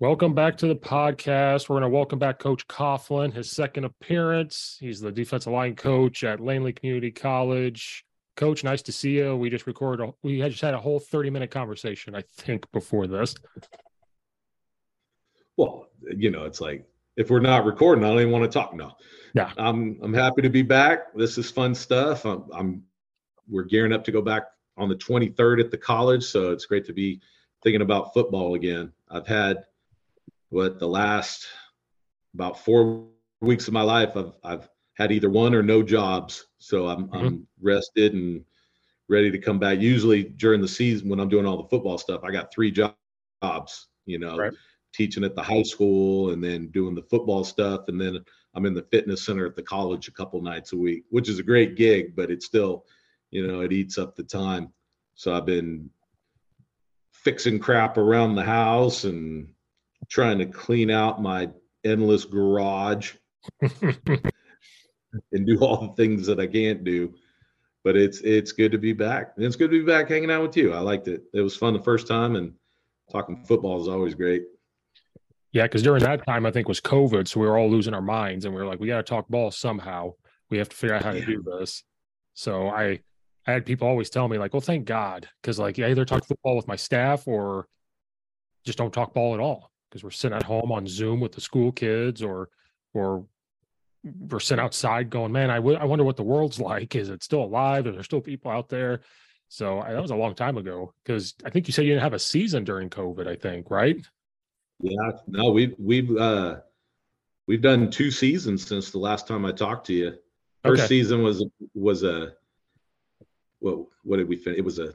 Welcome back to the podcast. We're going to welcome back Coach Coughlan, his second appearance. He's the defensive line coach at Laney Community College. Coach, nice to see you. We just recorded, a, we just had a whole 30 minute conversation, I think, before this. Well, you know, it's like if we're not recording, I don't even want to talk. No. Yeah. I'm I'm happy to be back. This is fun stuff. I'm, I'm we're gearing up to go back on the 23rd at the college, so it's great to be thinking about football again. I've had what the last about four weeks of my life I've I've had either one or no jobs. So I'm mm-hmm. I'm rested and ready to come back. Usually during the season when I'm doing all the football stuff, I got three jobs, you know, right. teaching at the high school and then doing the football stuff and then I'm in the fitness center at the college a couple nights a week, which is a great gig, but it's still, you know, it eats up the time. So I've been fixing crap around the house and trying to clean out my endless garage and do all the things that I can't do. But it's it's good to be back. And it's good to be back hanging out with you. I liked it. It was fun the first time and talking football is always great. Yeah, because during that time I think was COVID, so we were all losing our minds and we were like, we got to talk ball somehow. We have to figure out how yeah. to do this. So I I had people always tell me like, well, thank God, because like I either talk football with my staff or just don't talk ball at all because we're sitting at home on Zoom with the school kids or or we're sitting outside going, man, I, w- I wonder what the world's like. Is it still alive? Are there still people out there? So I, that was a long time ago because I think you said you didn't have a season during COVID. I think right. Yeah, no, we've we've uh we've done two seasons since the last time I talked to you. First okay. season was was a what what did we finish? It was a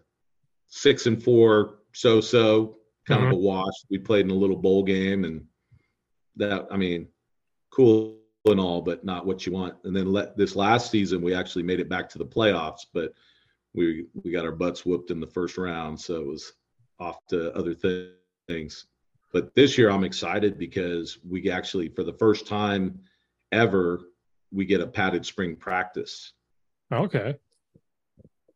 six and four so so kind mm-hmm. of a wash. We played in a little bowl game and that I mean, cool and all, but not what you want. And then let this last season we actually made it back to the playoffs, but we we got our butts whooped in the first round, so it was off to other th- things. But this year I'm excited because we actually for the first time ever we get a padded spring practice. Okay.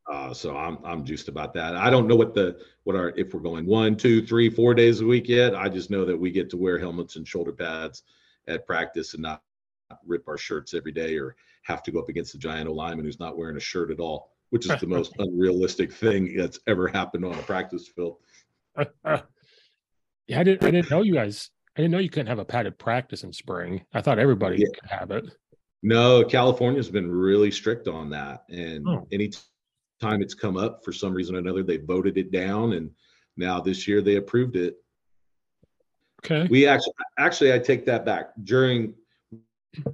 Uh, so I'm I'm juiced about that. I don't know what the what our if we're going one, two, three, four days a week yet. I just know that we get to wear helmets and shoulder pads at practice and not rip our shirts every day or have to go up against a giant O lineman who's not wearing a shirt at all, which is the most unrealistic thing that's ever happened on a practice field. yeah, I didn't I didn't know you guys. I didn't know you couldn't have a padded practice in spring. I thought everybody yeah. could have it. No, California's been really strict on that, and oh. any time it's come up for some reason or another, they voted it down, and now this year they approved it. Okay. We actually, actually, I take that back. During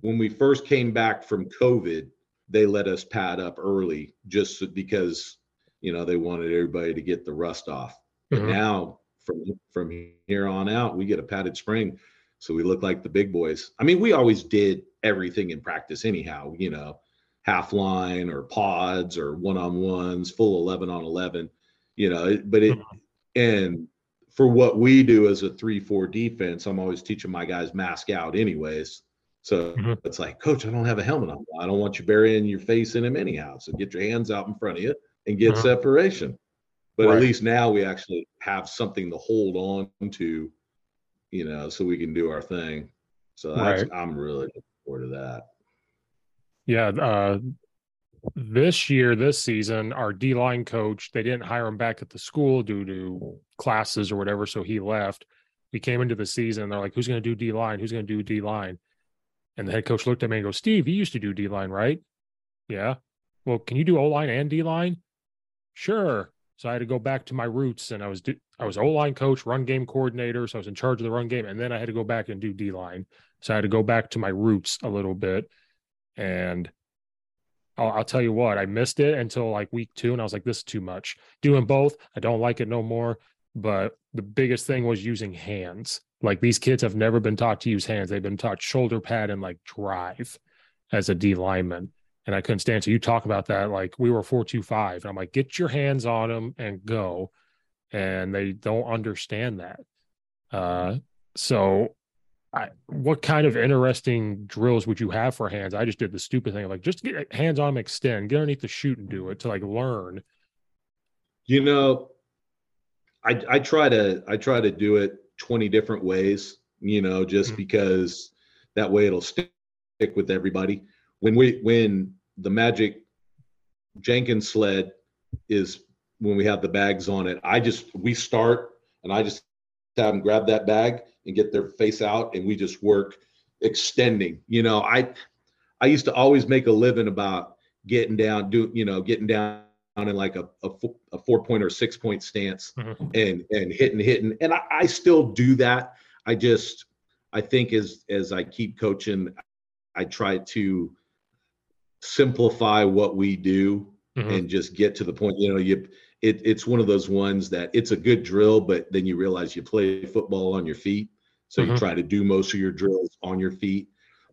when we first came back from COVID, they let us pad up early just because you know they wanted everybody to get the rust off. Mm-hmm. Now from from here on out, we get a padded spring, so we look like the big boys. I mean, we always did everything in practice anyhow. You know, half line or pods or one on ones, full 11 on 11, you know, but it, mm-hmm. and for what we do as a 3 4 defense, I'm always teaching my guys mask out, anyways. So mm-hmm. it's like, coach, I don't have a helmet on. I don't want you burying your face in him anyhow. So get your hands out in front of you and get mm-hmm. separation. But right. at least now we actually have something to hold on to, you know, so we can do our thing. So right. I'm really looking forward to that. Yeah, uh, this year, this season, our D line coach, they didn't hire him back at the school due to classes or whatever, so he left. We came into the season, they're like, "Who's going to do D line? Who's going to do D line?" And the head coach looked at me and goes, "Steve, you used to do D line, right?" Yeah. Well, can you do O line and D line? Sure. So I had to go back to my roots, and I was I was O line coach, run game coordinator, so I was in charge of the run game, and then I had to go back and do D line. So I had to go back to my roots a little bit and I'll, I'll, tell you what, I missed it until like week two, and I was like, this is too much. Doing both, I don't like it no more. But the biggest thing was using hands. Like these kids have never been taught to use hands. They've been taught shoulder pad and like drive as a D lineman. And I couldn't stand. So you talk about that. Like we were four two five. And I'm like, get your hands on them and go. And they don't understand that. Uh, so I, what kind of interesting drills would you have for hands? I just did the stupid thing, like just get hands on, extend, get underneath the shoot and do it to like learn. You know, I I try to I try to do it 20 different ways, you know, just mm-hmm. because that way it'll stick with everybody. When we when the magic Jenkins sled is when we have the bags on it, I just we start and I just have them grab that bag and get their face out and we just work extending. You know, I I used to always make a living about getting down, do you know, getting down in like a, a, a four point or six point stance mm-hmm. and and hitting hitting and I, I still do that i just i think as as i keep coaching i try to simplify what we do mm-hmm. and just get to the point you know you it, it's one of those ones that it's a good drill but then you realize you play football on your feet so mm-hmm. you try to do most of your drills on your feet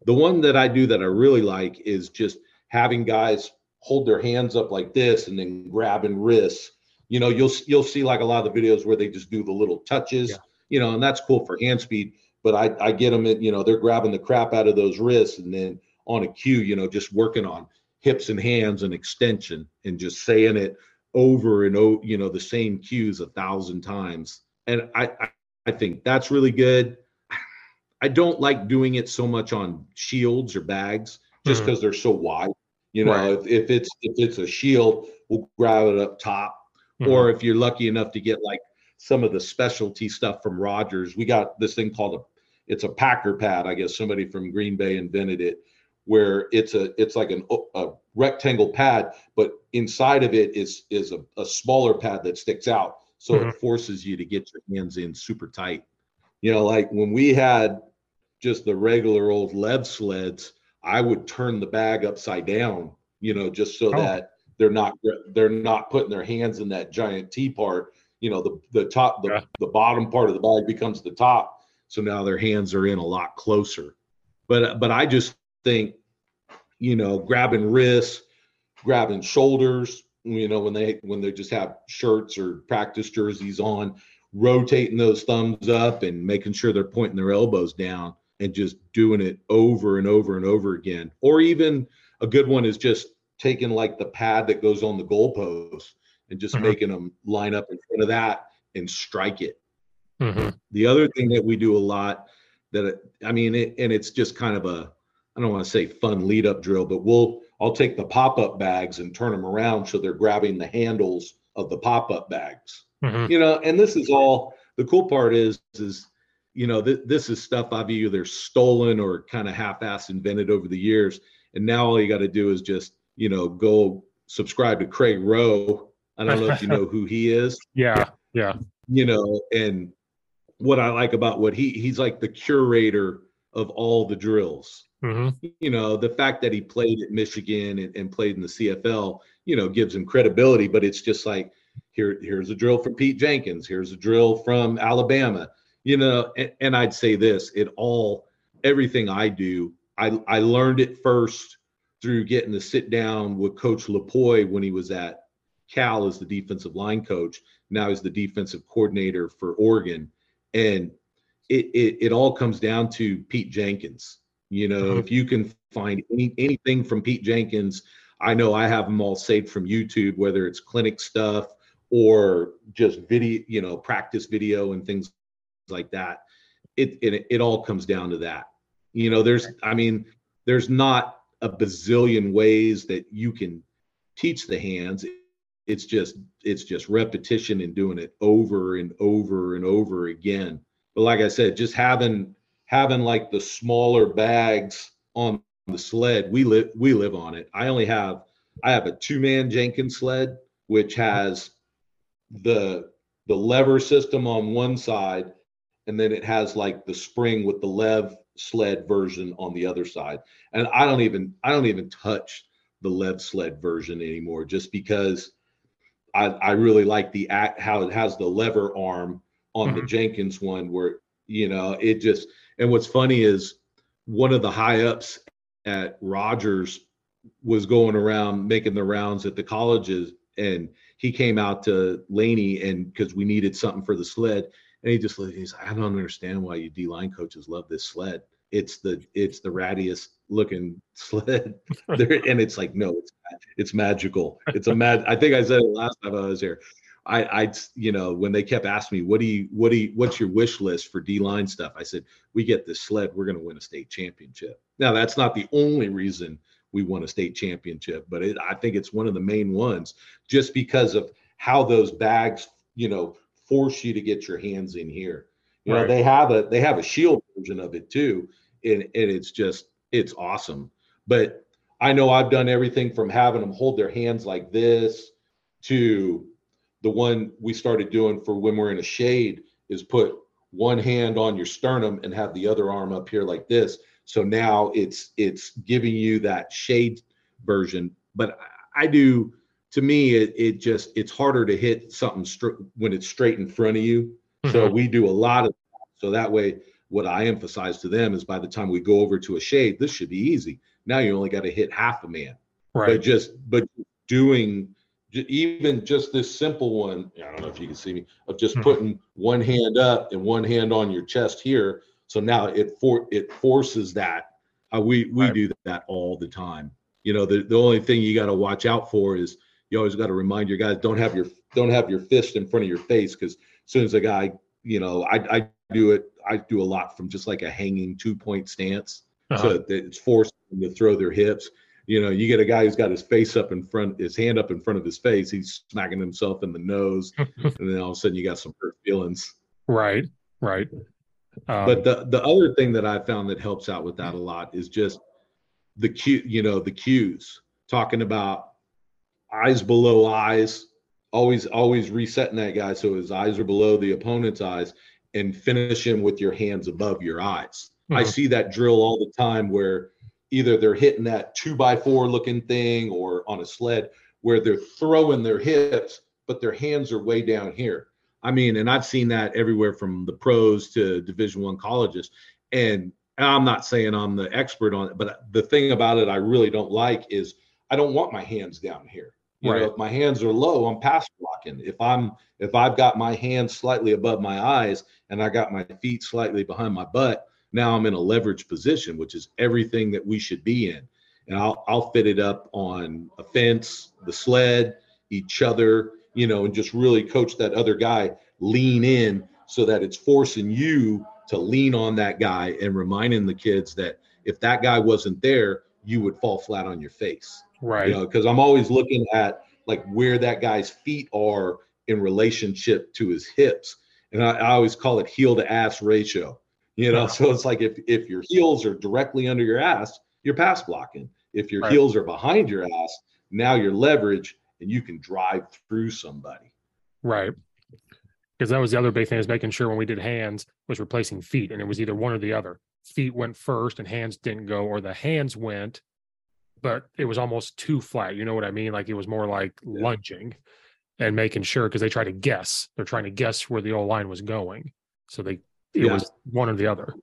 the one that i do that i really like is just having guys hold their hands up like this and then grabbing wrists. You know, you'll you'll see like a lot of the videos where they just do the little touches, yeah. you know, and that's cool for hand speed. But I, I get them in, you know, they're grabbing the crap out of those wrists and then on a cue, you know, just working on hips and hands and extension and just saying it over and over, you know, the same cues a thousand times. And I, I, I think that's really good. I don't like doing it so much on shields or bags just because mm-hmm. they're so wide. You know, right. if, if it's if it's a shield, we'll grab it up top. Mm-hmm. Or if you're lucky enough to get like some of the specialty stuff from Rogers, we got this thing called a it's a packer pad. I guess somebody from Green Bay invented it, where it's a it's like an a rectangle pad, but inside of it is is a, a smaller pad that sticks out, so mm-hmm. it forces you to get your hands in super tight. You know, like when we had just the regular old Lev sleds, I would turn the bag upside down, you know, just so oh. that they're not they're not putting their hands in that giant T part. You know, the the top the, yeah. the bottom part of the bag becomes the top. So now their hands are in a lot closer. But but I just think, you know, grabbing wrists, grabbing shoulders, you know, when they when they just have shirts or practice jerseys on, rotating those thumbs up and making sure they're pointing their elbows down and just doing it over and over and over again. Or even a good one is just taking like the pad that goes on the goalpost and just mm-hmm. making them line up in front of that and strike it. Mm-hmm. The other thing that we do a lot that I mean, it, and it's just kind of a I don't want to say fun lead up drill, but we'll I'll take the pop up bags and turn them around so they're grabbing the handles of the pop up bags. Mm-hmm. You know, and this is all the cool part is is you know, th- this is stuff I've either stolen or kind of half-ass invented over the years. And now all you got to do is just, you know, go subscribe to Craig Roh. I don't know if you know who he is. Yeah, yeah. You know, and what I like about what he he's like the curator of all the drills. Mm-hmm. You know, the fact that he played at Michigan and, and played in the CFL, you know, gives him credibility. But it's just like here, here's a drill from Pete Jenkins. Here's a drill from Alabama you know and, and, i'd say this it all everything i do i i learned it first through getting to sit down with coach Lupoi when he was at cal as the defensive line coach now he's the defensive coordinator for oregon and it it, it all comes down to pete jenkins. You know mm-hmm. if you can find any, anything from pete jenkins i know i have them all saved from youtube whether it's clinic stuff or just video you know practice video and things like that. It, it it all comes down to that. You know there's i mean there's not a bazillion ways that you can teach the hands. It's just it's just repetition and doing it over and over and over again but like i said just having having like the smaller bags on the sled we live we live on it. I only have i have a two man jenkins sled which has the the lever system on one side and then it has like the spring with the lev sled version on the other side. And i don't even i don't even touch the lev sled version anymore just because i i really like the act how it has the lever arm on mm-hmm. the jenkins one where you know it just and what's funny is one of the high ups at rogers was going around making the rounds at the colleges and he came out to laney and because we needed something for the sled and he just he's I don't understand why you D line coaches love this sled. It's the it's the rattiest looking sled, there, and it's like no, it's it's magical. It's a mad. I think I said it last time I was here. I, I, you know, when they kept asking me, what do you, what do you, what's your wish list for D line stuff? I said, we get this sled, we're going to win a state championship. Now, that's not the only reason we won a state championship, but it, I think it's one of the main ones just because of how those bags, you know, force you to get your hands in here. You right. know, they have a, they have a shield version of it too. And, and it's just, it's awesome. But I know I've done everything from having them hold their hands like this to the one we started doing for when we're in a shade is put one hand on your sternum and have the other arm up here like this. So now it's it's giving you that shade version. But I do to me it, it just it's harder to hit something str- when it's straight in front of you. Mm-hmm. So we do a lot of so that way what I emphasize to them is by the time we go over to a shade, this should be easy. Now you only got to hit half a man. Right. But just but doing even just this simple one, I don't know if you can see me, of just hmm. putting one hand up and one hand on your chest here. So now it for it forces that. Uh, we we right. do that all the time. You know, the, the only thing you got to watch out for is you always got to remind your guys don't have your don't have your fist in front of your face because as soon as a guy, you know, I I do it. I do a lot from just like a hanging two point stance, uh-huh. so that it's forced to throw their hips. You know, you get a guy who's got his face up in front, his hand up in front of his face. He's smacking himself in the nose, and then all of a sudden you got some hurt feelings. Right, right. Um, but the the other thing that I found that helps out with that a lot is just the cue. You know, the cues. Talking about eyes below eyes, always always resetting that guy so his eyes are below the opponent's eyes, and finish him with your hands above your eyes. Mm-hmm. I see that drill all the time where either they're hitting that two by four looking thing or on a sled where they're throwing their hips, but their hands are way down here. I mean, and I've seen that everywhere from the pros to Division One colleges. And I'm not saying I'm the expert on it, but the thing about it I really don't like is I don't want my hands down here. You right. know, if my hands are low, I'm pass blocking. If I'm if I've got my hands slightly above my eyes and I got my feet slightly behind my butt, now I'm in a leverage position, which is everything that we should be in. And I'll I'll fit it up on a fence, the sled, each other, you know, and just really coach that other guy lean in so that it's forcing you to lean on that guy and reminding the kids that if that guy wasn't there, you would fall flat on your face. Right. You know, because I'm always looking at like where that guy's feet are in relationship to his hips. And I, I always call it heel to ass ratio. You know, so it's like if if your heels are directly under your ass, you're pass blocking. If your right. heels are behind your ass, now you're leverage and you can drive through somebody. Right. Because that was the other big thing is making sure when we did hands was replacing feet, and it was either one or the other. Feet went first and hands didn't go, or the hands went, but it was almost too flat. You know what I mean? Like it was more like yeah. lunging and making sure because they try to guess. They're trying to guess where the old line was going. So they it yeah. was one or the other.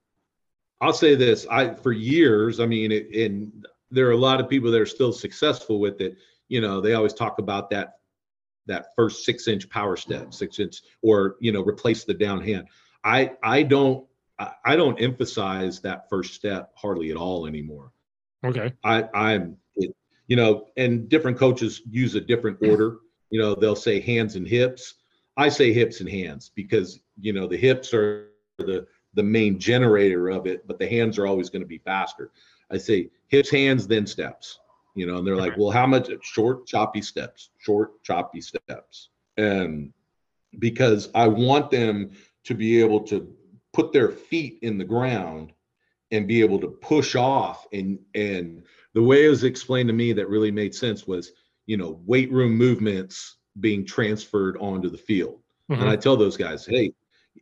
I'll say this: I for years, I mean, it, and there are a lot of people that are still successful with it. You know, they always talk about that that first six inch power step, six inch, or you know, replace the down hand. I I don't I don't emphasize that first step hardly at all anymore. Okay. I I'm it, you know, and different coaches use a different order. You know, they'll say hands and hips. I say hips and hands because you know the hips are the the main generator of it, but the hands are always going to be faster. I say hips, hands, then steps. You know, and they're like, well, how much? Short, choppy steps, short, choppy steps, and because I want them to be able to put their feet in the ground and be able to push off and and the way it was explained to me that really made sense was you know weight room movements being transferred onto the field mm-hmm. and i tell those guys hey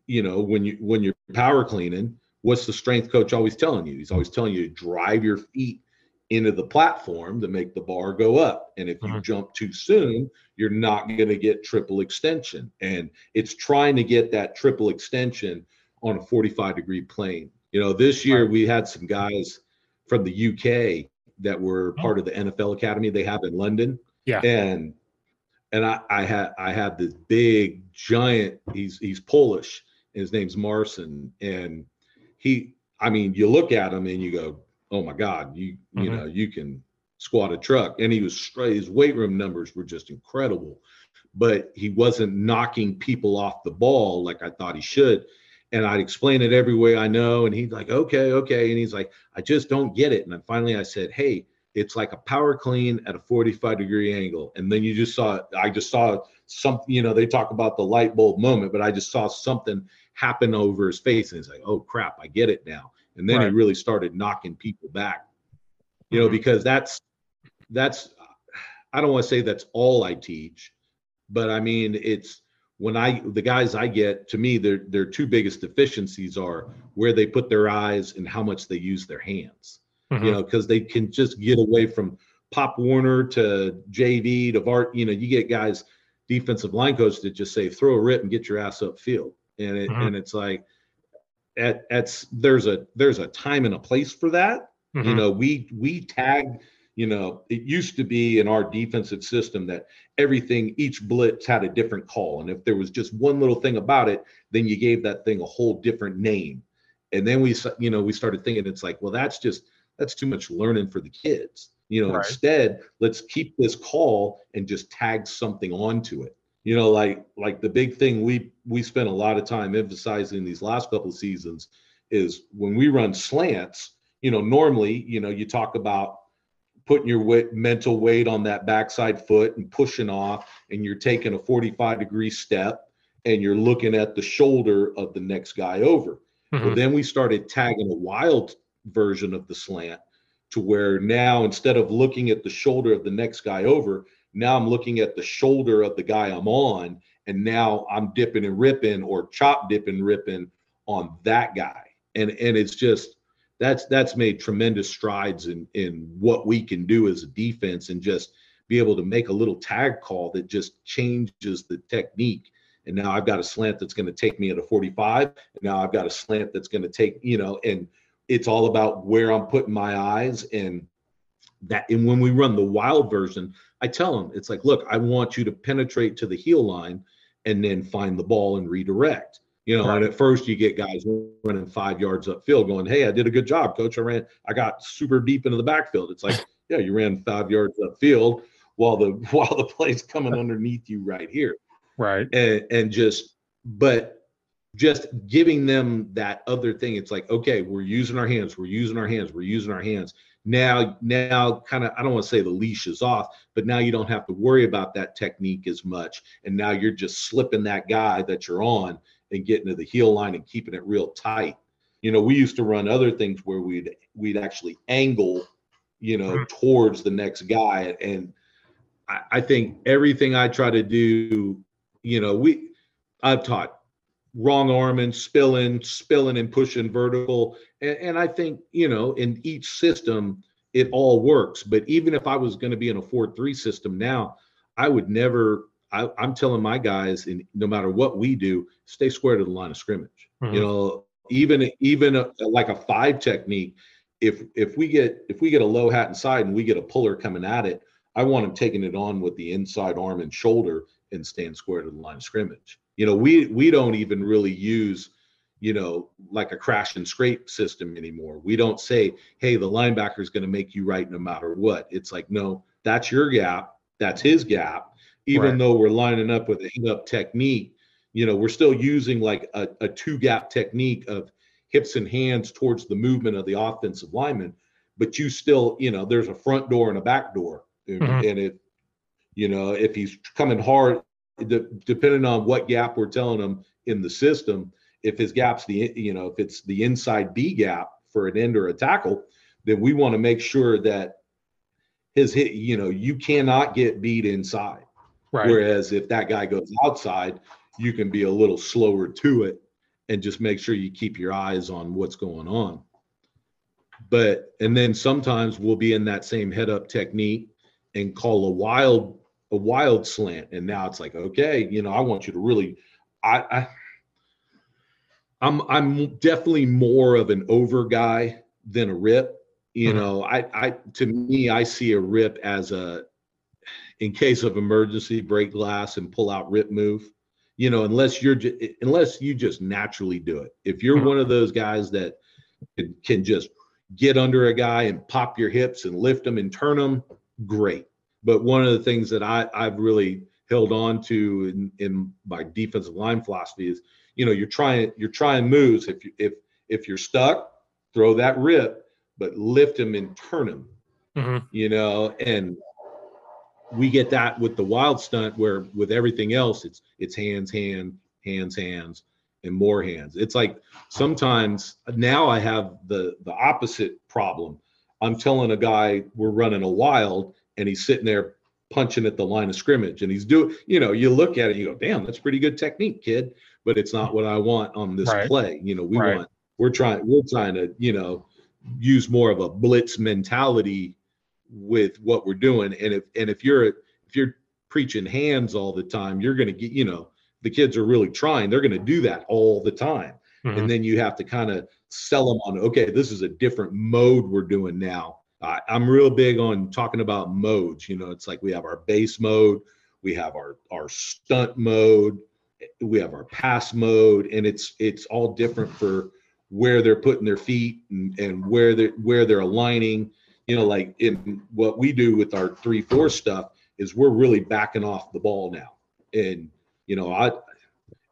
you know, when you when you're power cleaning, what's the strength coach always telling you? He's always telling you to drive your feet into the platform to make the bar go up. And if you uh-huh. jump too soon, you're not going to get triple extension. And it's trying to get that triple extension on a 45 degree plane. You know, this year we had some guys from the UK that were oh. part of the NFL Academy they have in London. Yeah. And and I, I had I had this big giant. He's he's Polish. His name's Marson, and he. I mean, you look at him and you go, "Oh my God, you mm-hmm. you know you can squat a truck." And he was straight. His weight room numbers were just incredible. but he wasn't knocking people off the ball like I thought he should. And I'd explain it every way I know. And he's like, okay, okay. And he's like, I just don't get it. And then finally I said, hey, it's like a power clean at a 45 degree angle. And then you just saw, I just saw something, you know, they talk about the light bulb moment, but I just saw something happen over his face. And he's like, oh crap, I get it now. And then right. he really started knocking people back, you know, mm-hmm. because that's, that's, I don't want to say that's all I teach, but I mean, it's when I the guys I get to me, their their two biggest deficiencies are where they put their eyes and how much they use their hands. Mm-hmm. You know, because they can just get away from Pop Warner to JV to Vart. You know, you get guys defensive line coach that just say throw a rip and get your ass up field, and it mm-hmm. and it's like at at there's a there's a time and a place for that. Mm-hmm. You know, we we tag you know, it used to be in our defensive system that everything, each blitz had a different call. And if there was just one little thing about it, then you gave that thing a whole different name. And then we, you know, we started thinking it's like, well, that's just, that's too much learning for the kids. You know, right. instead, let's keep this call and just tag something onto it. You know, like like the big thing we we spent a lot of time emphasizing these last couple of seasons is when we run slants, you know, normally, you know, you talk about putting your weight, mental weight on that backside foot and pushing off, and you're taking a 45 degree step and you're looking at the shoulder of the next guy over. Mm-hmm. Well, then we started tagging a wild version of the slant to where now instead of looking at the shoulder of the next guy over, now I'm looking at the shoulder of the guy I'm on, and now I'm dipping and ripping or chop dipping ripping on that guy. And and it's just that's that's made tremendous strides in in what we can do as a defense and just be able to make a little tag call that just changes the technique and now i've got a slant that's going to take me at a 45 and now i've got a slant that's going to take you know and it's all about where i'm putting my eyes and that and when we run the wild version i tell them it's like look i want you to penetrate to the heel line and then find the ball and redirect you know, right. and at first you get guys running five yards upfield going, Hey, I did a good job, coach. I ran, I got super deep into the backfield. It's like, yeah, you ran five yards upfield while the while the play's coming underneath you right here. Right. And and just but just giving them that other thing, it's like, okay, we're using our hands, we're using our hands, we're using our hands. Now, now kind of I don't want to say the leash is off, but now you don't have to worry about that technique as much. And now you're just slipping that guy that you're on and getting to the heel line and keeping it real tight. You know, we used to run other things where we'd we'd actually angle, you know, mm-hmm. towards the next guy. And I, I think everything I try to do, you know, we I've taught wrong arming, spilling, spilling and pushing vertical. And, and I think, you know, in each system, it all works. But even if I was going to be in a 4 3 system now, I would never I, am telling my guys, and no matter what we do, stay square to the line of scrimmage. Mm-hmm. You know, even even a, like a five technique, if if we get if we get a low hat inside and we get a puller coming at it, I want him taking it on with the inside arm and shoulder and stand square to the line of scrimmage. You know, we we don't even really use you know, like a crash and scrape system anymore. We don't say, hey, the linebacker is going to make you right no matter what. It's like, no, that's your gap. That's his gap even right. though we're lining up with a hang up technique, you know, we're still using like a, a two gap technique of hips and hands towards the movement of the offensive lineman. But you still, you know, there's a front door and a back door. Mm-hmm. And if, you know, if he's coming hard, de- depending on what gap we're telling him in the system, if his gap's the, you know, if it's the inside B gap for an end or a tackle, then we want to make sure that his hit, you know, you cannot get beat inside. Right. Whereas if that guy goes outside, you can be a little slower to it and just make sure you keep your eyes on what's going on. But and then sometimes we'll be in that same head up technique and call a wild a wild slant. And now it's like, okay, you know, I want you to really I, I I'm I'm definitely more of an over guy than a rip. You mm-hmm. know, I I to me I see a rip as a in case of emergency, break glass and pull out rip move. You know, unless you're unless you just naturally do it. If you're mm-hmm. one of those guys that can just get under a guy and pop your hips and lift them and turn them, great. But one of the things that I I've really held on to in, in my defensive line philosophy is, you know, you're trying you're trying moves. If you if if you're stuck, throw that rip, but lift him and turn him. Mhm. You know, and we get that with the wild stunt where with everything else it's it's hands, hand, hands, hands, and more hands. It's like sometimes now I have the the opposite problem. I'm telling a guy we're running a wild and he's sitting there punching at the line of scrimmage and he's doing, you know, you look at it, you go, damn, that's pretty good technique, kid. But it's not what I want on this Right. play. You know, we Right. want we're trying we're trying to, you know, use more of a blitz mentality with what we're doing. And if and if you're if you're preaching hands all the time, you're gonna get, you know, the kids are really trying, they're gonna do that all the time Mhm. and then you have to kind of sell them on okay this is a different mode we're doing now I, i'm real big on talking about modes you know it's like we have our base mode we have our our stunt mode we have our pass mode and it's it's all different for where they're putting their feet and, and where they're where they're aligning. You know like in what we do with our three four stuff is we're really backing off the ball now. And you know i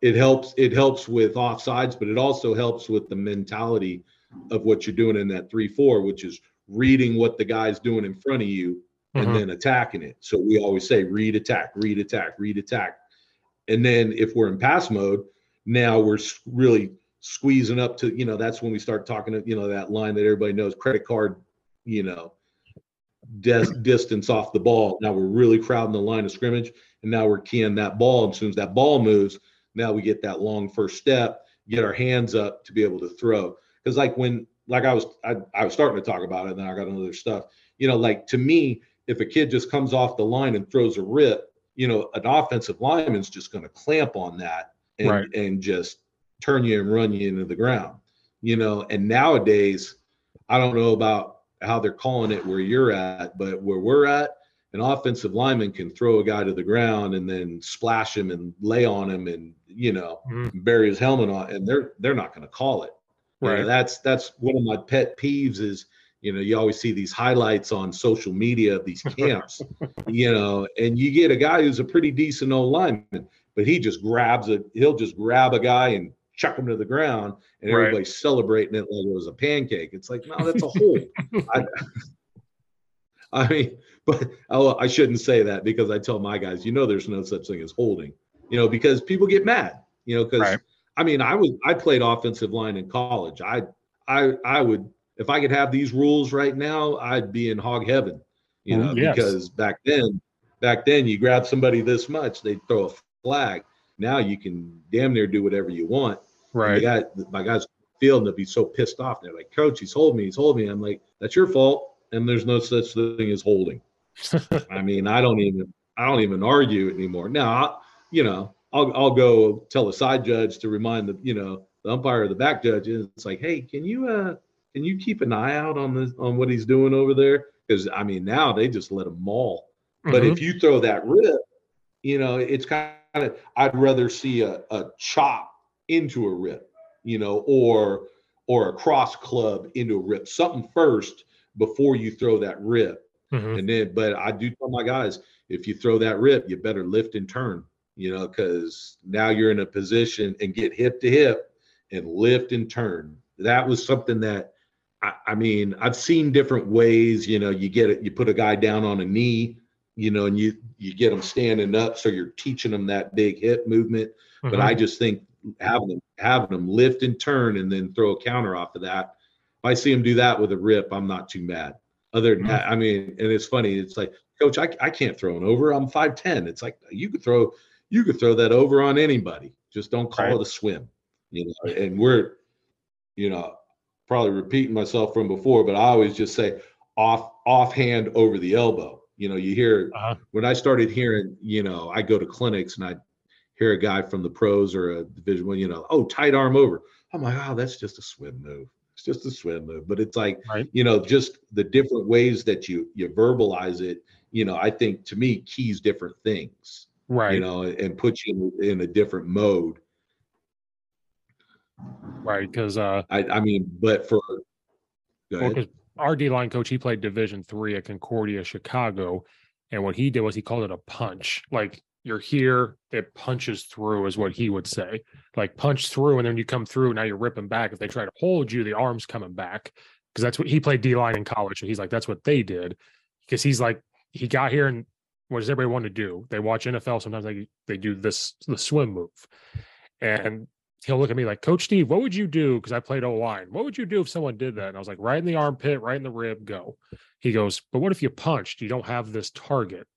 it helps it helps with offsides but it also helps with the mentality of what you're doing in that 3-4 which is reading what the guy's doing in front of you and Mhm. then attacking it. So we always say read attack read attack read attack. And then if we're in pass mode now we're really squeezing up to you know that's when we start talking to you know that line that everybody knows credit card you know des- distance off the ball. Now we're really crowding the line of scrimmage and now we're keying that ball. And as soon as that ball moves now we get that long first step get our hands up to be able to throw. Because like when like i was I, I was starting to talk about it and then i got another stuff you know like to me if a kid just comes off the line and throws a rip you know an offensive lineman's just going to clamp on that and Right. and just turn you and run you into the ground you know and nowadays i don't know about how they're calling it where you're at but where we're at an offensive lineman can throw a guy to the ground and then splash him and lay on him and you know Mhm. bury his helmet on and they're they're not going to call it You know, Right. that's that's one of my pet peeves is you know you always see these highlights on social media of these camps you know and you get a guy who's a pretty decent old lineman but he just grabs a he'll just grab a guy and chuck him to the ground and Right. everybody's celebrating it like it was a pancake it's like no that's a hole I, I mean but oh, I shouldn't say that because I tell my guys, you know, there's no such thing as holding, you know, because people get mad, you know, because Right. I mean, I was I played offensive line in college. I I I would if I could have these rules right now, I'd be in hog heaven, you know, Mm, yes. because back then, back then you grab somebody this much, they'd throw a flag. Now you can damn near do whatever you want. Right. Guy, my guys field and they'll be so pissed off. They're like, Coach, he's holding me, he's holding me. I'm like, that's your fault. And there's no such thing as holding. I mean, I don't even I don't even argue anymore. Now, you know, I'll I'll go tell the side judge to remind the you know the umpire or the back judge. It's like, hey, can you uh can you keep an eye out on this on what he's doing over there? Because I mean, now they just let him maul. But Mhm. if you throw that rip, you know, it's kind of I'd rather see a, a chop into a rip, you know, or or a cross club into a rip, something first before you throw that rip. Mhm. And then, but I do tell my guys, if you throw that rip, you better lift and turn, you know, because now you're in a position and get hip to hip and lift and turn. That was something that I, I mean, I've seen different ways, you know, you get it, you put a guy down on a knee, you know, and you you get them standing up, so you're teaching them that big hip movement. But Mhm. I just think having them having them lift and turn and then throw a counter off of that. If I see them do that with a rip, I'm not too mad. Other than Mhm. that, I mean, and it's funny. It's like, coach, I, I can't throw an over. I'm five ten. It's like you could throw you could throw that over on anybody. Just don't call Right. it a swim. You know, and we're, you know, probably repeating myself from before, but I always just say off offhand over the elbow. You know, you hear Uh-huh. when I started hearing, you know, I go to clinics and I hear a guy from the pros or a division one, you know, oh, tight arm over. I'm like, oh, that's just a swim move. It's just a swim move. But it's like, Right. you know, just the different ways that you you verbalize it, you know, I think to me keys different things, Right. you know, and put you in, in a different mode. right. Because uh, I, I mean, but for well, our D line coach, he played Division three at Concordia, Chicago, and what he did was he called it a punch. Like you're here, it punches through, is what he would say. Like punch through, and then you come through. Now you're ripping back. If they try to hold you, the arm's coming back because that's what he played D line in college. So he's like, that's what they did. Because he's like, he got here and what does everybody want to do? They watch NFL. Sometimes they they do this the swim move, and he'll look at me like, Coach Steve, what would you do? Because I played O line. What would you do if someone did that? And I was like, right in the armpit, right in the rib, go. He goes, but what if you punched? You don't have this target.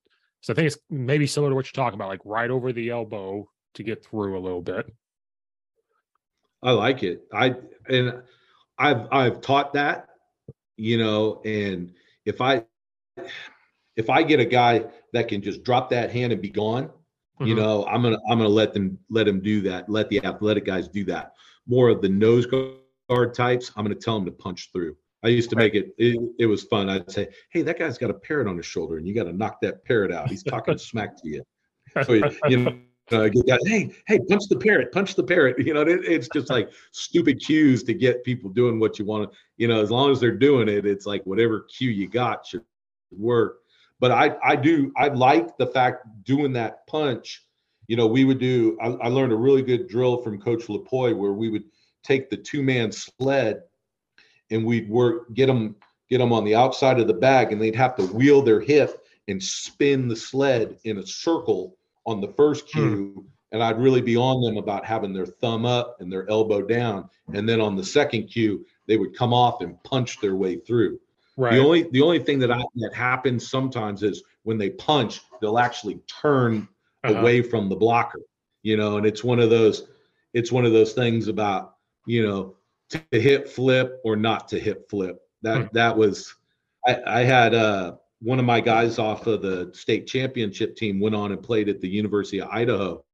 So I think it's maybe similar to what you're talking about, like right over the elbow to get through a little bit. I like it. I and I've I've taught that, you know, and if I if I get a guy that can just drop that hand and be gone, mm-hmm. you know, I'm gonna I'm gonna let them let them do that. Let the athletic guys do that. More of the nose guard types, I'm gonna tell them to punch through. I used to make it, it, it was fun. I'd say, hey, that guy's got a parrot on his shoulder, and you got to knock that parrot out. He's talking smack to you. So you know, uh. Hey, hey, punch the parrot, punch the parrot. You know, it, it's just like stupid cues to get people doing what you want to. You know, as long as they're doing it, it's like whatever cue you got should work. But I, I do, I like the fact doing that punch. You know, we would do. I, I learned a really good drill from Coach Lupoi where we would take the two man sled and we'd work get them get them on the outside of the bag and they'd have to wheel their hip and spin the sled in a circle on the first hmm. cue hmm. and I'd really be on them about having their thumb up and their elbow down and then on the second cue they would come off and punch their way through. Right. The only the only thing that I, that happens sometimes is when they punch they'll actually turn uh-huh. away from the blocker, you know, and it's one of those it's one of those things about, you know, to hit flip or not to hit flip. That hmm. that was I, I had uh, one of my guys off of the state championship team went on and played at the University of Idaho,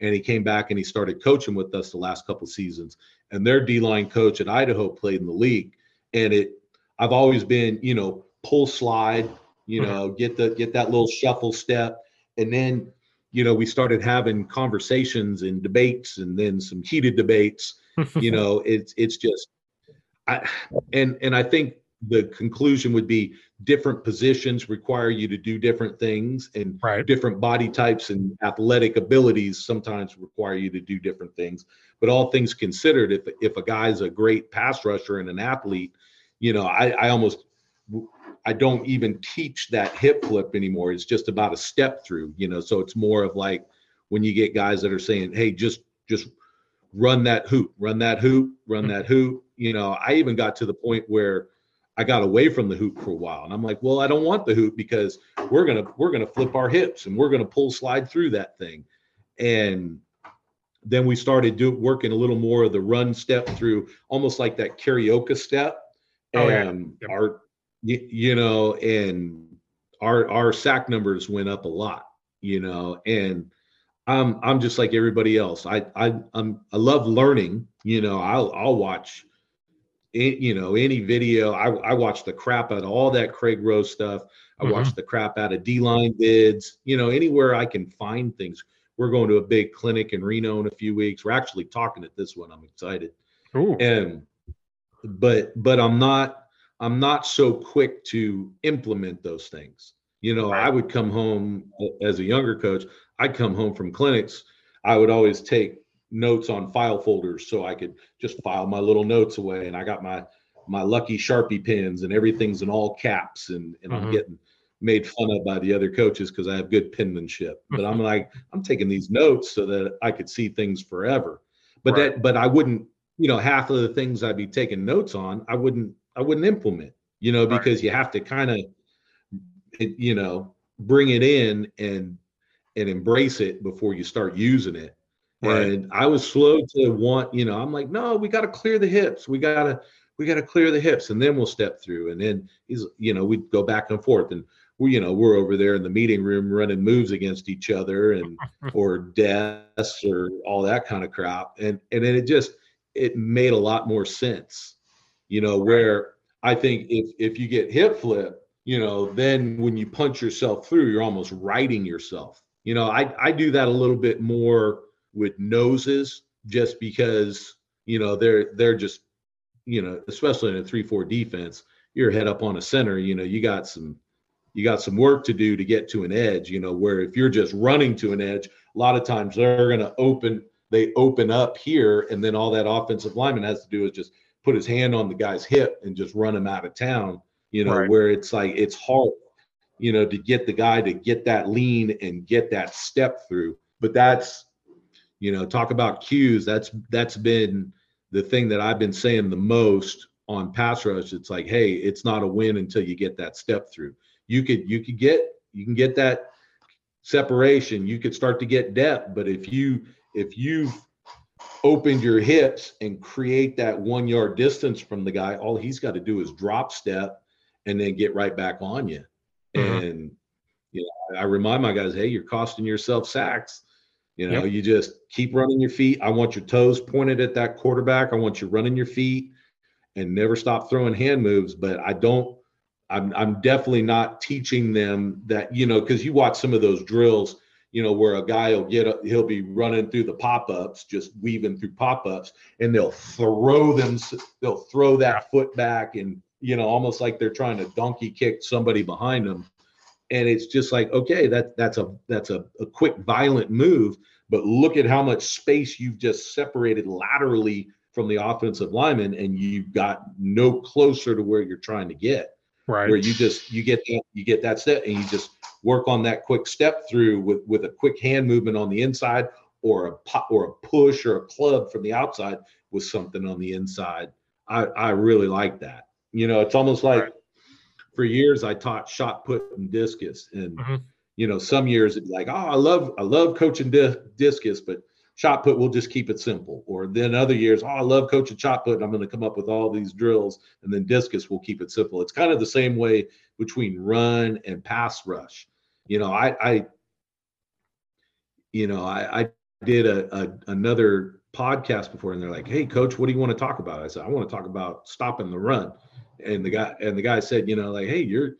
and he came back and he started coaching with us the last couple seasons. And their D line coach at Idaho played in the league, and it I've always been you know pull slide, you hmm. know get the get that little shuffle step, and then you know we started having conversations and debates, and then some heated debates you know, it's it's just I and and I think the conclusion would be different positions require you to do different things and right. different body types and athletic abilities sometimes require you to do different things but all things considered if if a guy's a great pass rusher and an athlete you know i i almost i don't even teach that hip flip anymore it's just about a step through you know so it's more of like when you get guys that are saying hey just just run that hoop, run that hoop, run mm-hmm. that hoop. You know, I even got to the point where I got away from the hoop for a while. And I'm like, well, I don't want the hoop because we're gonna we're gonna flip our hips and we're gonna pull slide through that thing. And then we started do working a little more of the run step through, almost like that karaoke step. Oh, and yeah. yep. our you, you know, and our our sack numbers went up a lot, you know, and I'm I'm just like everybody else. I I I'm I love learning. You know, I'll I'll watch, you know, any video. I I watch the crap out of all that Craig Roh's stuff. I mm-hmm. watch the crap out of D line bids. You know, anywhere I can find things. We're going to a big clinic in Reno in a few weeks. We're actually talking at this one. I'm excited. Ooh. And but but I'm not I'm not so quick to implement those things. You know, right. I would come home as a younger coach. I'd come home from clinics, I would always take notes on file folders so I could just file my little notes away. And I got my my lucky Sharpie pens and everything's in all caps and, and mm-hmm. I'm getting made fun of by the other coaches because I have good penmanship. But I'm like, I'm taking these notes so that I could see things forever. But right. that but I wouldn't, you know, half of the things I'd be taking notes on, I wouldn't I wouldn't implement, you know, because right. you have to kind of you know, bring it in and and embrace it before you start using it. Right. And I was slow to want, you know, I'm like, no, we got to clear the hips. We got to, we got to clear the hips and then we'll step through. And then he's, you know, we'd go back and forth and we, you know, we're over there in the meeting room running moves against each other and, or desks or all that kind of crap. And, and then it just, it made a lot more sense, you know, where I think if, if you get hip flip, you know, then when you punch yourself through, you're almost writing yourself. You know, I I do that a little bit more with noses just because, you know, they're they're just, you know, especially in a 3-4 defense, you're head up on a center, you know, you got some you got some work to do to get to an edge, you know, where if you're just running to an edge, a lot of times they're going to open, they open up here, and then all that offensive lineman has to do is just put his hand on the guy's hip and just run him out of town, you know, right. where it's like it's hard, you know, to get the guy to get that lean and get that step through. But that's, you know, talk about cues. That's that's been the thing that I've been saying the most on pass rush. It's like, hey, it's not a win until you get that step through you could you could get you can get that separation you could start to get depth but if you if you've opened your hips and create that one yard distance from the guy all he's got to do is drop step and then get right back on you. Mm-hmm. and you know i remind my guys hey you're costing yourself sacks. You know yep. you just keep running your feet. I want your toes pointed at that quarterback. I want you running your feet and never stop throwing hand moves. But i don't I'm I'm definitely not teaching them that you know because you watch some of those drills you know where a guy will get up, he'll be running through the pop-ups just weaving through pop-ups and they'll throw them they'll throw that foot back and you know almost like they're trying to donkey kick somebody behind them. And it's just like okay that that's a that's a, a quick violent move but look at how much space you've just separated laterally from the offensive lineman and you've got no closer to where you're trying to get. Right. where you just you get that you get that step and you just work on that quick step through with with a quick hand movement on the inside or a pop or a push or a club from the outside with something on the inside i i really like that you know it's almost like right. for years i taught shot put and discus and mm-hmm. you know some years it'd be like oh i love i love coaching di- discus but shot put, we'll just keep it simple. Or then other years, oh, I love coaching shot put, and I'm going to come up with all these drills. And then discus, we'll keep it simple. It's kind of the same way between run and pass rush. You know, I, I you know, I, I did a, a another podcast before, and they're like, "Hey, coach, what do you want to talk about?" I said, "I want to talk about stopping the run." And the guy and the guy said, "You know, like, hey, you're."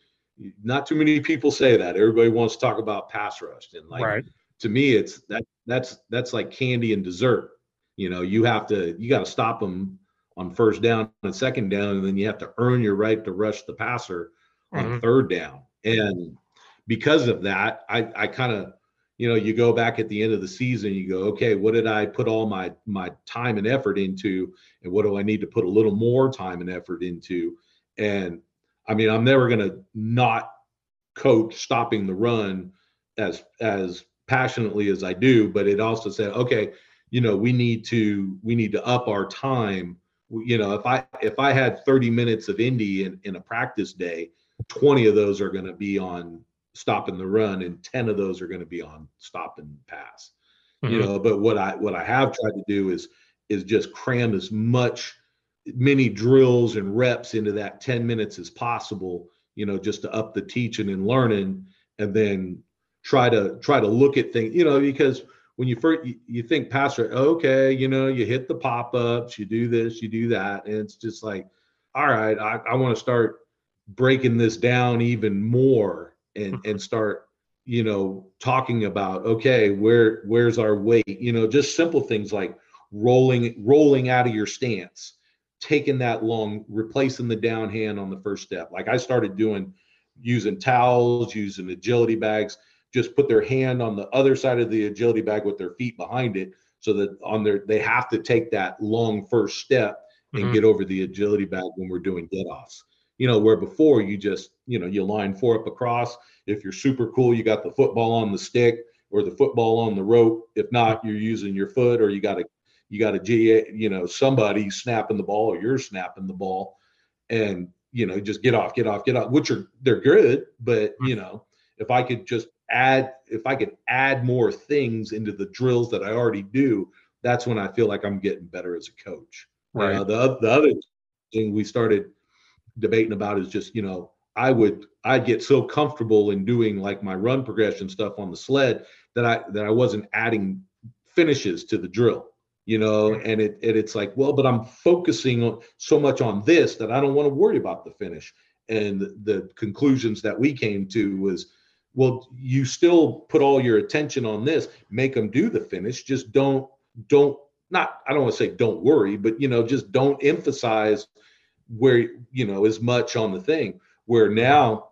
Not too many people say that. Everybody wants to talk about pass rush, and like right to me it's that that's that's like candy and dessert. You know you have to you got to stop them on first down and second down and then you have to earn your right to rush the passer on mm-hmm. third down. And because of that i i kind of you know you go back at the end of the season you go okay what did i put all my my time and effort into and what do i need to put a little more time and effort into? And i mean i'm never going to not coach stopping the run as as passionately as I do, but it also said, okay, you know, we need to we need to up our time. You know, if I if I had 30 minutes of indie in, in a practice day, 20 of those are going to be on stop and the run, and 10 of those are going to be on stop and pass. Mm-hmm. You know, but what I what I have tried to do is is just cram as much many drills and reps into that 10 minutes as possible, you know, just to up the teaching and learning and then try to try to look at things, you know, because when you first you, you think pass rush, okay, you know, you hit the pop-ups, you do this, you do that, and it's just like, all right, I, I want to start breaking this down even more and mm-hmm. and start you know talking about okay where where's our weight? You know just simple things like rolling rolling out of your stance taking that long replacing the down hand on the first step. Like i started doing using towels using agility bags just put their hand on the other side of the agility bag with their feet behind it so that on their they have to take that long first step and mm-hmm. get over the agility bag when we're doing get offs you know where before you just you know you line four up across if you're super cool you got the football on the stick or the football on the rope if not you're using your foot or you got a you got a ga you know somebody snapping the ball or you're snapping the ball and you know just get off get off get off which are they're good but mm-hmm. you know if i could just add if I could add more things into the drills that I already do, that's when I feel like I'm getting better as a coach. Right. Uh, the the other thing we started debating about is just you know I would I'd get so comfortable in doing like my run progression stuff on the sled that I that I wasn't adding finishes to the drill you know and it and it's like well but i'm focusing on so much on this that i don't want to worry about the finish and the conclusions that we came to was well you still put all your attention on this make them do the finish just don't don't not i don't want to say don't worry but you know just don't emphasize where you know as much on the thing. Where now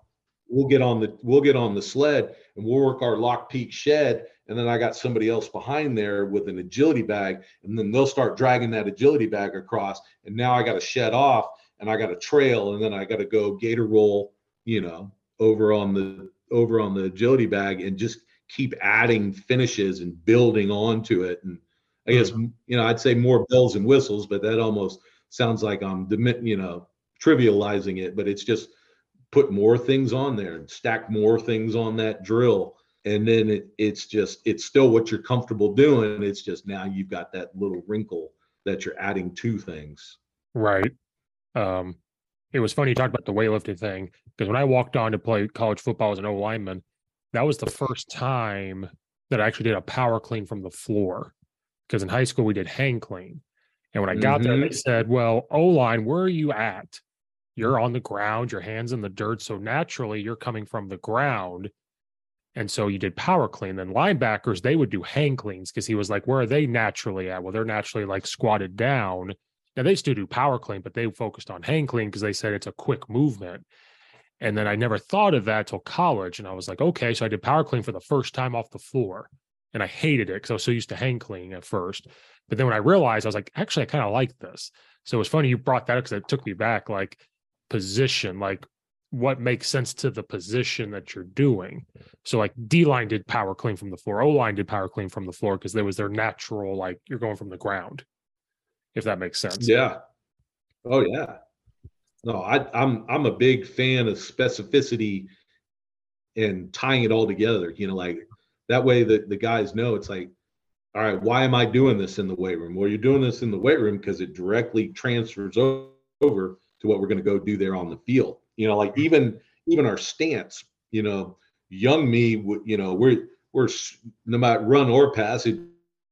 we'll get on the we'll get on the sled and we'll work our lock peak shed and then I got somebody else behind there with an agility bag, and then they'll start dragging that agility bag across, and now I got to shed off, and I got a trail, and then I got to go gator roll, you know, over on the over on the agility bag, and just keep adding finishes and building onto it, and I guess mm-hmm. you know I'd say more bells and whistles, but that almost sounds like I'm you know trivializing it, but it's just put more things on there and stack more things on that drill. And then it, it's just it's still what you're comfortable doing. It's just now you've got that little wrinkle that you're adding to things. Right. Um it was funny you talked about the weightlifting thing because when i walked on to play college football as an o lineman that was the first time that i actually did a power clean from the floor because in high school we did hang clean and when i got mm-hmm. there they mm-hmm. said well o line where are you at you're on the ground your hands in the dirt so naturally you're coming from the ground and so you did power clean. Then linebackers, they would do hang cleans because he was like, where are they naturally at? Well, they're naturally like squatted down. Now they still do power clean, but they focused on hang clean because they said it's a quick movement. And then I never thought of that till college. And I was like, okay. So I did power clean for the first time off the floor. And I hated it because I was so used to hang clean at first. But then when I realized, I was like, actually, I kind of like this. So it was funny you brought that up because it took me back like position, like what makes sense to the position that you're doing. So like D line did power clean from the floor, O line did power clean from the floor because there was their natural like you're going from the ground, if that makes sense. Yeah. Oh yeah. No, I, I'm I'm a big fan of specificity and tying it all together. You know, like that way the, the guys know it's like, all right, why am I doing this in the weight room? Well, you're doing this in the weight room because it directly transfers over to what we're going to go do there on the field. You know, like even even our stance. You know, young me would. You know, we're we're no matter run or pass, it'd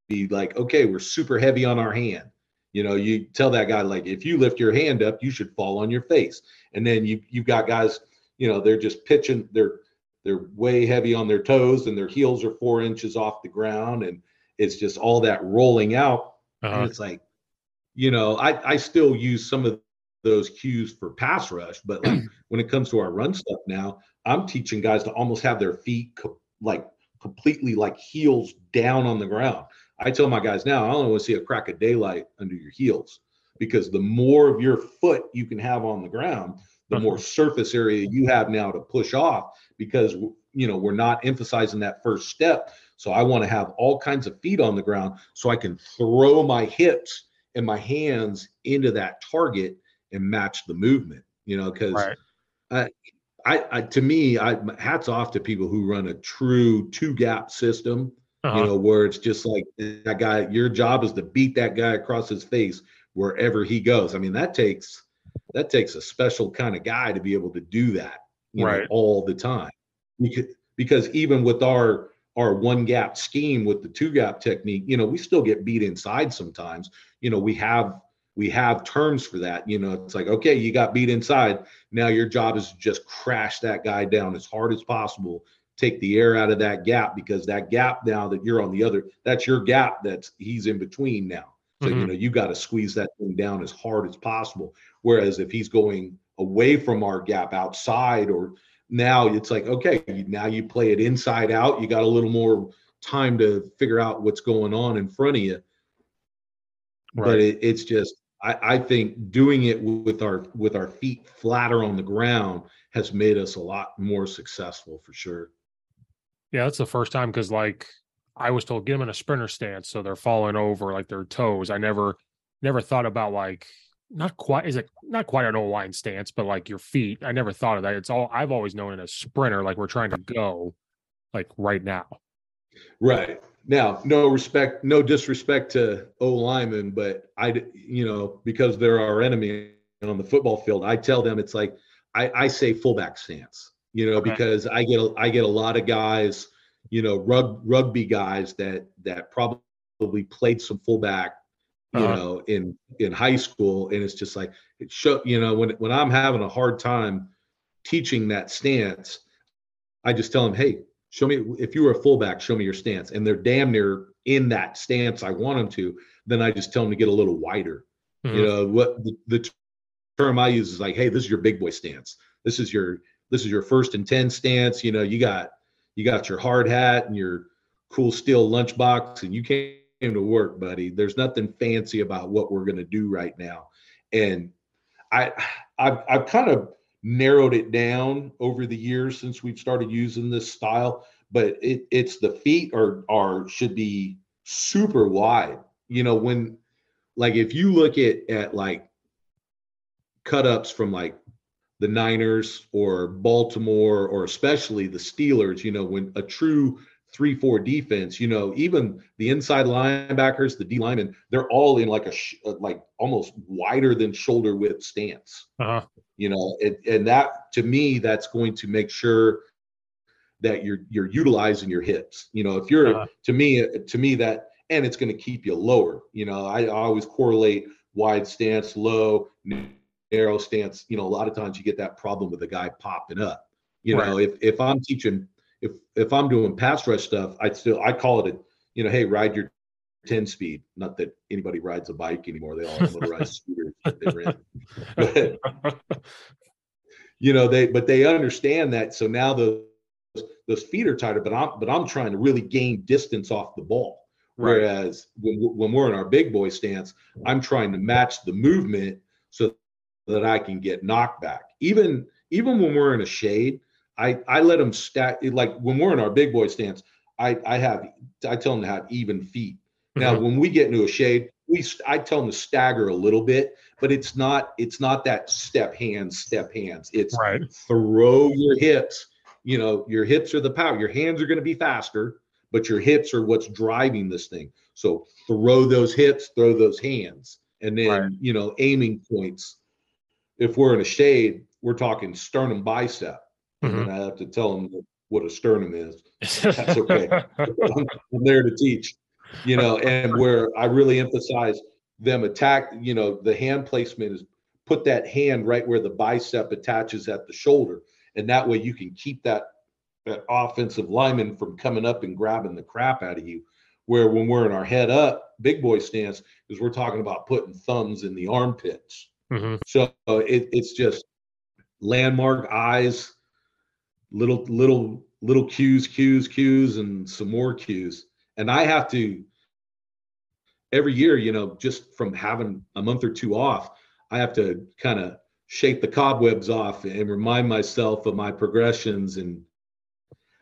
be like, okay, we're super heavy on our hand. You know, you tell that guy like, if you lift your hand up, you should fall on your face. And then you you've got guys, you know, they're just pitching. They're they're way heavy on their toes, and their heels are four inches off the ground, and it's just all that rolling out. Uh-huh. And it's like, you know, I I still use some of those cues for pass rush. But like when it comes to our run stuff now, I'm teaching guys to almost have their feet co- like completely like heels down on the ground. I tell my guys now, I only want to see a crack of daylight under your heels because the more of your foot you can have on the ground, the more surface area you have now to push off because you know we're not emphasizing that first step. So I want to have all kinds of feet on the ground so I can throw my hips and my hands into that target and match the movement, you know, because right. I, I, I, to me, I hats off to people who run a true two gap system, uh-huh. you know, where it's just like that guy, your job is to beat that guy across his face wherever he goes. I mean, that takes that takes a special kind of guy to be able to do that, right. Know, all the time. Because, because even with our our one gap scheme with the two gap technique, you know, we still get beat inside sometimes. You know, we have we have terms for that. You know, it's like, okay, you got beat inside. Now your job is to just crash that guy down as hard as possible, take the air out of that gap because that gap now that you're on the other, that's your gap that's he's in between now. So, mm-hmm. you know, you got to squeeze that thing down as hard as possible. Whereas if he's going away from our gap outside or now it's like, okay, now you play it inside out. You got a little more time to figure out what's going on in front of you. Right. But it, it's just I, I think doing it with our with our feet flatter on the ground has made us a lot more successful for sure. Yeah, that's the first time because like I was told get them in a sprinter stance so they're falling over like their toes. I never never thought about like not quite is it not quite an O line stance, but like your feet. I never thought of that. It's all I've always known in a sprinter, like we're trying to go like right now. Right. Now, no respect, no disrespect to O linemen, but I, you know, because they're our enemy on the football field, I tell them it's like I, I say fullback stance, you know, okay. because I get a, I get a lot of guys, you know, rug, rugby guys that that probably played some fullback, you uh-huh. know, in in high school, and it's just like it show, you know, when when I'm having a hard time teaching that stance, I just tell them, hey, show me if you were a fullback, show me your stance. And they're damn near in that stance I want them to. Then I just tell them to get a little wider. Mm-hmm. You know what the, the term I use is like, hey, this is your big boy stance. This is your this is your first and 10 stance. You know, you got you got your hard hat and your cool steel lunchbox, and you came to work, buddy. There's nothing fancy about what we're gonna do right now. And I I've I've kind of narrowed it down over the years since we've started using this style, but it it's the feet are are should be super wide. You know, when like if you look at at like cut ups from like the Niners or Baltimore or especially the Steelers, you know, when a true three four defense, you know, even the inside linebackers, the D linemen, they're all in like a sh- uh, like almost wider than shoulder width stance. Uh-huh. You know, and, and that to me, that's going to make sure that you're you're utilizing your hips. You know, if you're uh-huh. to me to me that and it's going to keep you lower. You know, I, I always correlate wide stance, low, narrow stance. You know, a lot of times you get that problem with a guy popping up. You right. know, if if I'm teaching, if if I'm doing pass rush stuff, I still I call it a, you know, hey, ride your 10 speed. Not that anybody rides a bike anymore. They all motorized scooters they rent. But, you know, they but they understand that. So now those those feet are tighter, but I'm but I'm trying to really gain distance off the ball. Right. Whereas when, when we're in our big boy stance, I'm trying to match the movement so that I can get knocked back. Even even when we're in a shade, I I let them stack. Like when we're in our big boy stance, I I have I tell them to have even feet. Now mm-hmm. when we get into a shade, we I tell them to stagger a little bit, but it's not it's not that step hands step hands. It's right. throw your hips. You know your hips are the power. Your hands are going to be faster but your hips are what's driving this thing. So throw those hips, throw those hands, and then right. you know aiming points. If we're in a shade, we're talking sternum bicep, mm-hmm. and I have to tell them what a sternum is. That's okay. I'm, I'm there to teach, you know, and where I really emphasize them attack, you know, the hand placement is put that hand right where the bicep attaches at the shoulder, and that way you can keep that that offensive lineman from coming up and grabbing the crap out of you. Where when we're in our head up, big boy stance, is we're talking about putting thumbs in the armpits. Mm-hmm. So it, it's just landmark eyes, little little little cues, cues, cues, and some more cues. And I have to every year, you know, just from having a month or two off, I have to kind of shake the cobwebs off and remind myself of my progressions and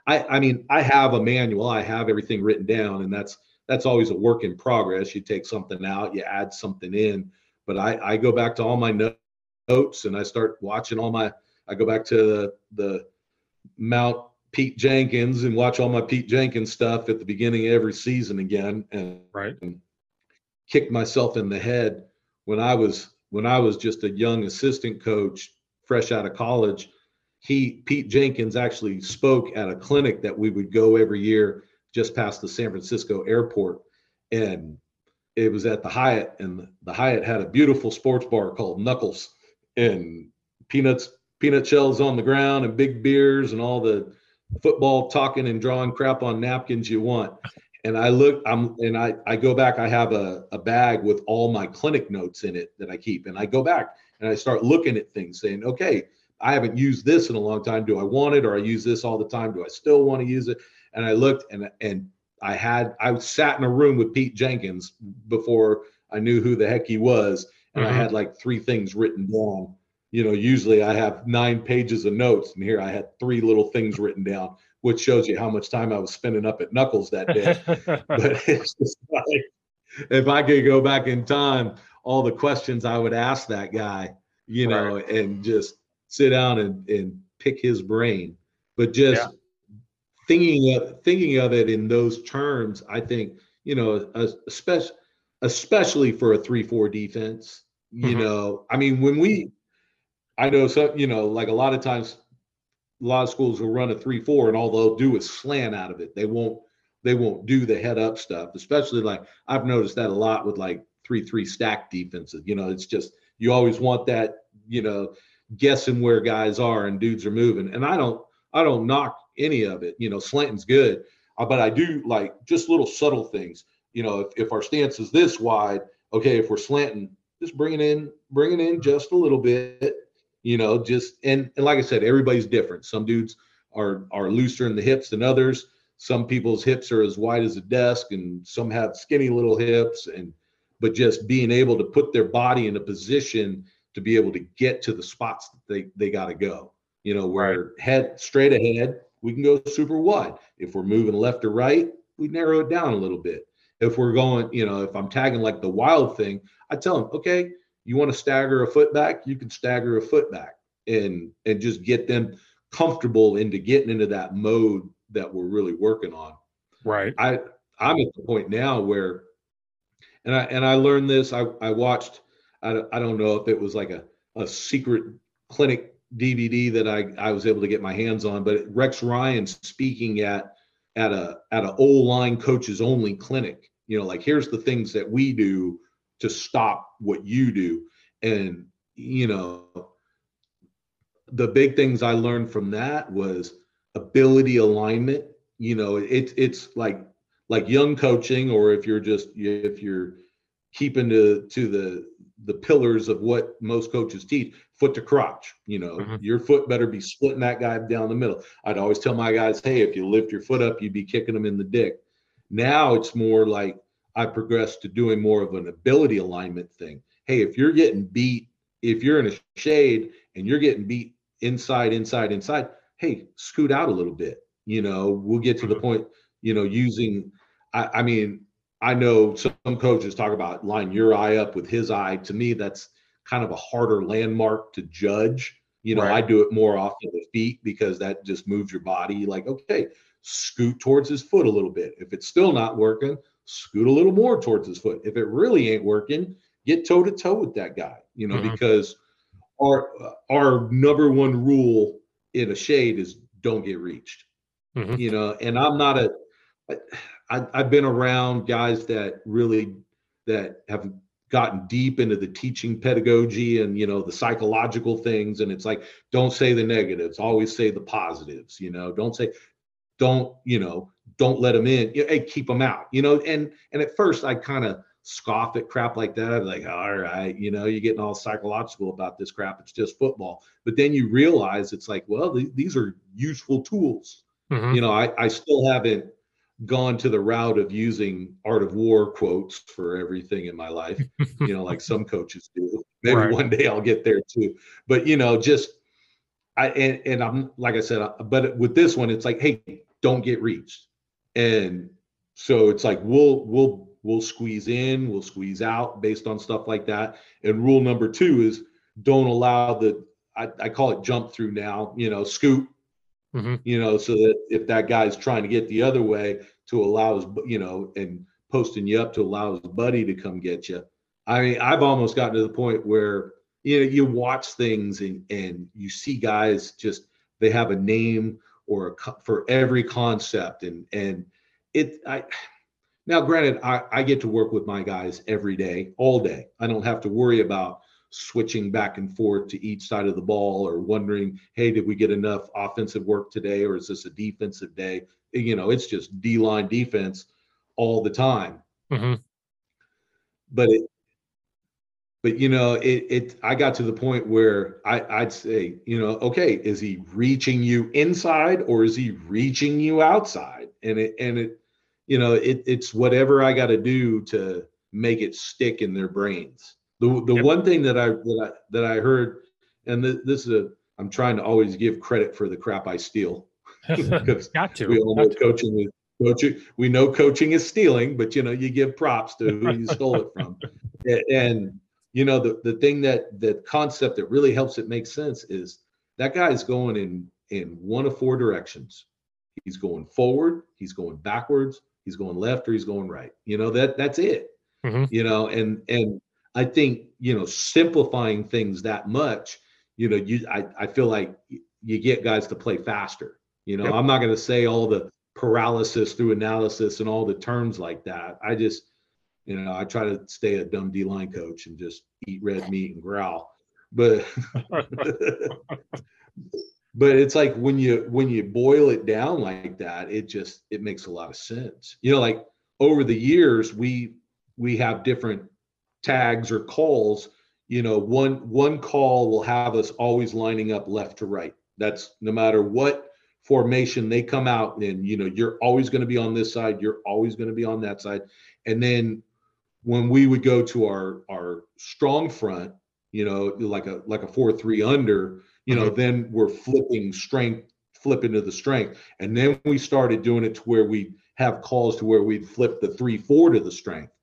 I, I mean, I have a manual, I have everything written down, and that's that's always a work in progress. You take something out, you add something in. But I, I go back to all my notes and I start watching all my. I go back to the, the Mount Pete Jenkins and watch all my Pete Jenkins stuff at the beginning of every season again, and right, and kick myself in the head when I was when I was just a young assistant coach, fresh out of college he Pete Jenkins actually spoke at a clinic that we would go every year just past the San Francisco airport and it was at the Hyatt and the Hyatt had a beautiful sports bar called Knuckles and peanuts peanut shells on the ground and big beers and all the football talking and drawing crap on napkins you want and I look I'm and I I go back I have a, a bag with all my clinic notes in it that I keep and I go back and I start looking at things saying okay I haven't used this in a long time. Do I want it or I use this all the time? Do I still want to use it? And I looked and and I had I sat in a room with Pete Jenkins before I knew who the heck he was, and mm-hmm. I had like three things written down. You know, usually I have nine pages of notes, and here I had three little things written down, which shows you how much time I was spending up at Knuckles that day. but it's just like if I could go back in time, all the questions I would ask that guy, you know, right. and just sit down and, and pick his brain. But just yeah. Thinking of thinking of it in those terms, I think you know, especially especially for a three-four defense. You mm-hmm. know, I mean, when we, I know some, you know, like a lot of times, a lot of schools will run a three-four, and all they'll do is slant out of it. They won't they won't do the head up stuff, especially like I've noticed that a lot with like three three stack defenses. You know, it's just you always want that, you know, guessing where guys are and dudes are moving. And I don't I don't knock any of it. You know, slanting's good, uh, but I do like just little subtle things. You know, if, if our stance is this wide, okay, if we're slanting, just bringing in, bringing in just a little bit. You know, just and, and like I said, everybody's different. Some dudes are are looser in the hips than others. Some people's hips are as wide as a desk, and some have skinny little hips. And but just being able to put their body in a position to be able to get to the spots that they they got to go. You know, where right. head straight ahead, we can go super wide. If we're moving left or right, we narrow it down a little bit. If we're going, you know, if I'm tagging like the wild thing, I tell them, okay, you want to stagger a foot back, you can stagger a foot back and and just get them comfortable into getting into that mode that we're really working on. Right. I I'm at the point now where and I and I learned this. I I watched I, I don't know if it was like a, a secret clinic DVD that I, I was able to get my hands on, but Rex Ryan speaking at at a at a O line coaches only clinic. You know, like here's the things that we do to stop what you do, and you know, the big things I learned from that was ability alignment. You know, it's it's like like young coaching, or if you're just if you're keeping to to the the pillars of what most coaches teach foot to crotch you know mm-hmm. your foot better be splitting that guy down the middle i'd always tell my guys hey if you lift your foot up you'd be kicking them in the dick now it's more like i progressed to doing more of an ability alignment thing hey if you're getting beat if you're in a shade and you're getting beat inside inside inside hey scoot out a little bit you know we'll get to the mm-hmm. point you know using I, I mean I know some coaches talk about line your eye up with his eye. To me, that's kind of a harder landmark to judge. You know, right. I do it more off of the feet because that just moves your body. Like, okay, scoot towards his foot a little bit. If it's still not working, scoot a little more towards his foot. If it really ain't working, get toe to toe with that guy. You know, mm-hmm. because our our number one rule in a shade is don't get reached. Mm-hmm. You know, and I'm not a I, I've been around guys that really that have gotten deep into the teaching pedagogy and you know the psychological things. And it's like don't say the negatives always say the positives you know don't say don't you know don't let them in. Hey keep them out you know? And and at first i kind of scoff at crap like that. I'm like all right you know you're getting all psychological about this crap. It's just football. But then you realize it's like well th- these are useful tools. Mm-hmm. you know I, I still haven't gone to the route of using art of war quotes for everything in my life you know like some coaches do. Maybe right. one day i'll get there too. But you know just i and, and i'm like i said but with this one it's like hey don't get reached. And so it's like we'll we'll we'll squeeze in we'll squeeze out based on stuff like that. And rule number two is don't allow the I, I call it jump through now you know scoot mm-hmm. you know, so that if that guy's trying to get the other way to allow his, you know, and posting you up to allow his buddy to come get you. I mean, I've almost gotten to the point where you know you watch things and and you see guys just they have a name or a for every concept and and it I now granted I, I get to work with my guys every day all day i don't have to worry about switching back and forth to each side of the ball or wondering, hey, did we get enough offensive work today or is this a defensive day? You know, it's just D line defense all the time. Mm-hmm. But it, but you know, it, it, I got to the point where I, I'd say, you know, okay, is he reaching you inside or is he reaching you outside? And it, and it, you know, it, it's whatever I got to do to make it stick in their brains. The the yep. one thing that I that I that I heard, and th- this is a I'm trying to always give credit for the crap I steal. Got to. We all know coaching is coaching. We know coaching is stealing, but you know you give props to who you stole it from. And you know the the thing that the concept that really helps it make sense is that guy is going in in one of four directions. He's going forward, he's going backwards, he's going left, or he's going right. You know that that's it. Mm-hmm. You know, and and I think you know simplifying things that much, you know, you I, I feel like you get guys to play faster. You know, yep. I'm not going to say all the paralysis through analysis and all the terms like that. I just, you know, I try to stay a dumb D line coach and just eat red meat and growl. But but it's like when you when you boil it down like that, it just it makes a lot of sense. You know, like over the years we we have different tags or calls you know, one one call will have us always lining up left to right. That's no matter what formation they come out and you know you're always going to be on this side you're always going to be on that side and then when we would go to our our strong front you know like a like a four three under you know mm-hmm. then we're flipping strength flipping to the strength and then we started doing it to where we have calls to where we'd flip the three four to the strength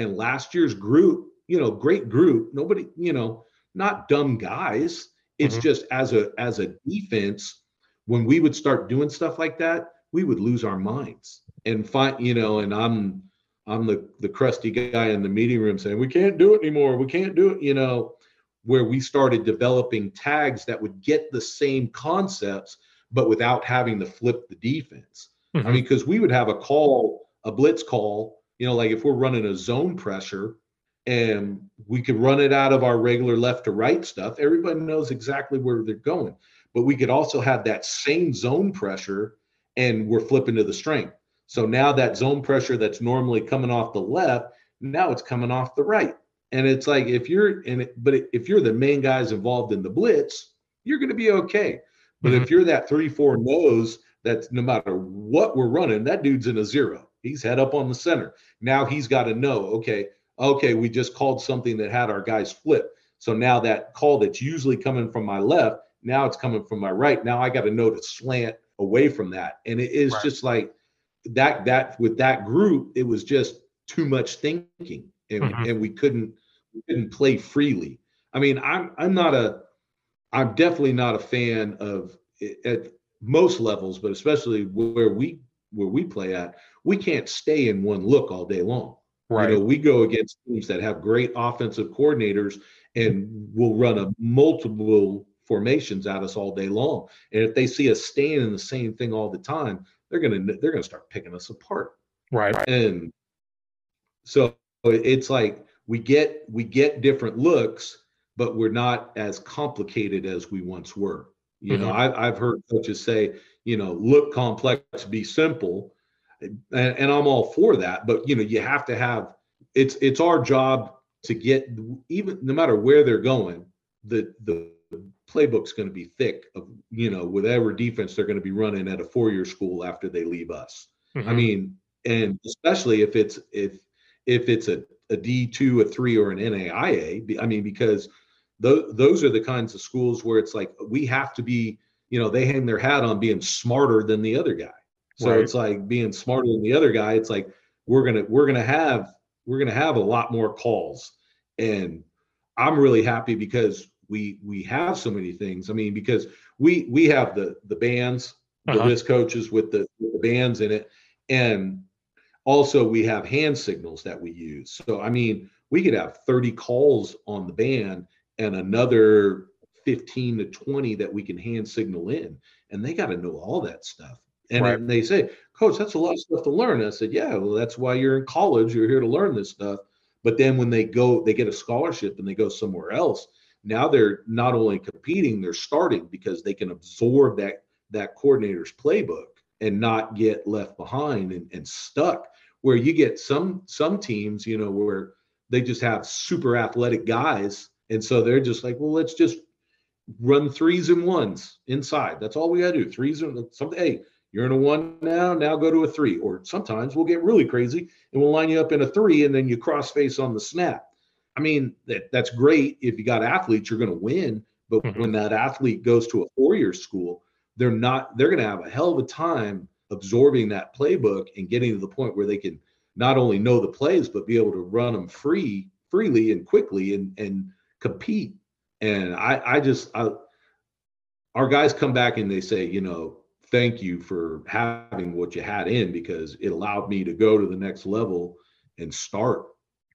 and last year's group you know great group nobody you know not dumb guys it's mm-hmm. just as a as a defense when we would start doing stuff like that, we would lose our minds and find, you know, and I'm I'm the the crusty guy in the meeting room saying, we can't do it anymore. We can't do it, you know, where we started developing tags that would get the same concepts, but without having to flip the defense. Mm-hmm. I mean, because we would have a call, a blitz call, you know, like if we're running a zone pressure and we could run it out of our regular left to right stuff, everybody knows exactly where they're going but we could also have that same zone pressure and we're flipping to the strength. So now that zone pressure that's normally coming off the left, now it's coming off the right. And it's like if you're in it, but if you're the main guys involved in the blitz, you're going to be okay. But mm-hmm. if you're that three, four nose, that's no matter what we're running, that dude's in a zero. He's head up on the center. Now he's got to know, okay, okay, we just called something that had our guys flip. So now that call that's usually coming from my left now it's coming from my right. Now I got to know to slant away from that. And it is right. just like that, that with that group, it was just too much thinking and, mm-hmm. and we couldn't, we couldn't play freely. I mean, I'm, I'm not a, I'm definitely not a fan of at most levels, but especially where we, where we play at, we can't stay in one look all day long. Right. You know, we go against teams that have great offensive coordinators and will run a multiple formations at us all day long. And if they see us staying in the same thing all the time, they're gonna they're gonna start picking us apart. Right. And so it's like we get we get different looks, but we're not as complicated as we once were. You mm-hmm. know, I, I've heard coaches say, you know, look complex, be simple, and, and I'm all for that. But you know, you have to have it's it's our job to get even no matter where they're going, the the playbook's going to be thick of you know whatever defense they're going to be running at a four-year school after they leave us. Mm-hmm. I mean, and especially if it's if if it's a a D two, a three, or an NAIA. I mean, because those those are the kinds of schools where it's like we have to be. You know, they hang their hat on being smarter than the other guy. So right. it's like being smarter than the other guy. It's like we're gonna we're gonna have we're gonna have a lot more calls, and I'm really happy because we we have so many things. I mean, because we we have the the bands, the uh-huh. list coaches with the, with the bands in it, and also we have hand signals that we use. So I mean, we could have 30 calls on the band and another 15 to 20 that we can hand signal in, and they got to know all that stuff. And, right. and they say, Coach, that's a lot of stuff to learn. I said, Yeah, well, that's why you're in college. You're here to learn this stuff. But then when they go, they get a scholarship and they go somewhere else now they're not only competing, they're starting because they can absorb that that coordinator's playbook and not get left behind and, and stuck. Where you get some some teams, you know, where they just have super athletic guys, and so they're just like, well, let's just run threes and ones inside. That's all we gotta do. Threes and something. Hey, you're in a one now. Now go to a three. Or sometimes we'll get really crazy and we'll line you up in a three, and then you cross face on the snap. I mean, that, that's great. If you got athletes, you're going to win. But mm-hmm. when that athlete goes to a four year school, they're not, they're going to have a hell of a time absorbing that playbook and getting to the point where they can not only know the plays, but be able to run them free, freely and quickly and, and compete. And I, I just, I, our guys come back and they say, you know, thank you for having what you had in because it allowed me to go to the next level and start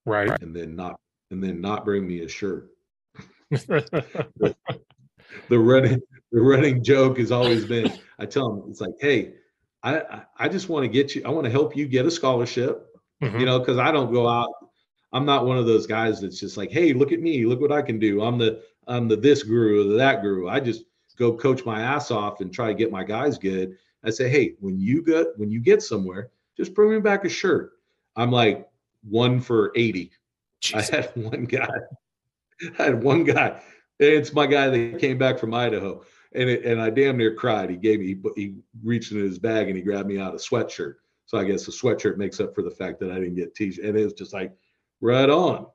right and then not and then not bring me a shirt. the, the running the running joke has always been I tell them it's like, hey, I I just want to get you, I want to help you get a scholarship, mm-hmm. you know, because I don't go out. I'm not one of those guys that's just like, hey, look at me, look what I can do. I'm the I'm the this guru or that guru. I just go coach my ass off and try to get my guys good. I say, hey, when you get when you get somewhere, just bring me back a shirt. I'm like one for 80. I had one guy. I had one guy. It's my guy that came back from Idaho, and it, and I damn near cried. He gave me he, he reached into his bag and he grabbed me out a sweatshirt. So I guess the sweatshirt makes up for the fact that I didn't get t-shirt. And it was just like, right on.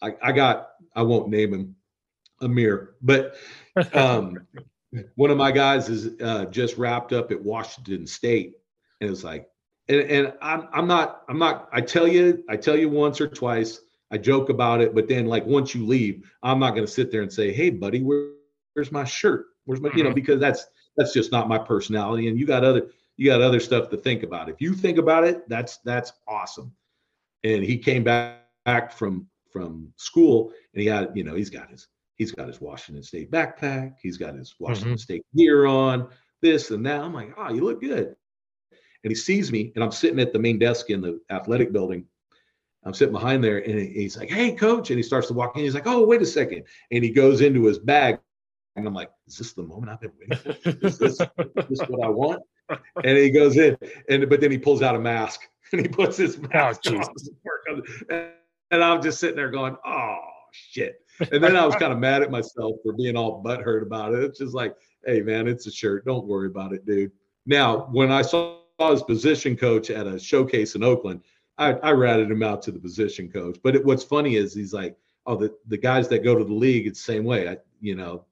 I, I got I won't name him Amir, but um, one of my guys is uh, just wrapped up at Washington State, and it's like, and, and I'm I'm not I'm not I tell you I tell you once or twice I joke about it, but then like once you leave, I'm not going to sit there and say, hey buddy, where, where's my shirt? Where's my you know mm-hmm. because that's that's just not my personality, and you got other you got other stuff to think about. If you think about it, that's that's awesome. And he came back, back from from school and he had you know he's got his he's got his Washington State backpack, he's got his Washington mm-hmm. State gear on, this and that. I'm like, oh, you look good. And he sees me, and I'm sitting at the main desk in the athletic building. I'm sitting behind there, and he's like, "Hey, coach!" And he starts to walk in. He's like, "Oh, wait a second. And he goes into his bag, and I'm like, "Is this the moment I've been waiting for? Is this, is this what I want?" And he goes in, and but then he pulls out a mask and he puts his oh, mask oh, on. And I'm just sitting there going, "Oh shit!" And then I was kind of mad at myself for being all butthurt about it. It's just like, hey man, it's a shirt. Don't worry about it, dude. Now, when I saw his position coach at a showcase in Oakland, I, I ratted him out to the position coach. But it, what's funny is he's like, oh, the, the guys that go to the league, it's the same way. I, you know,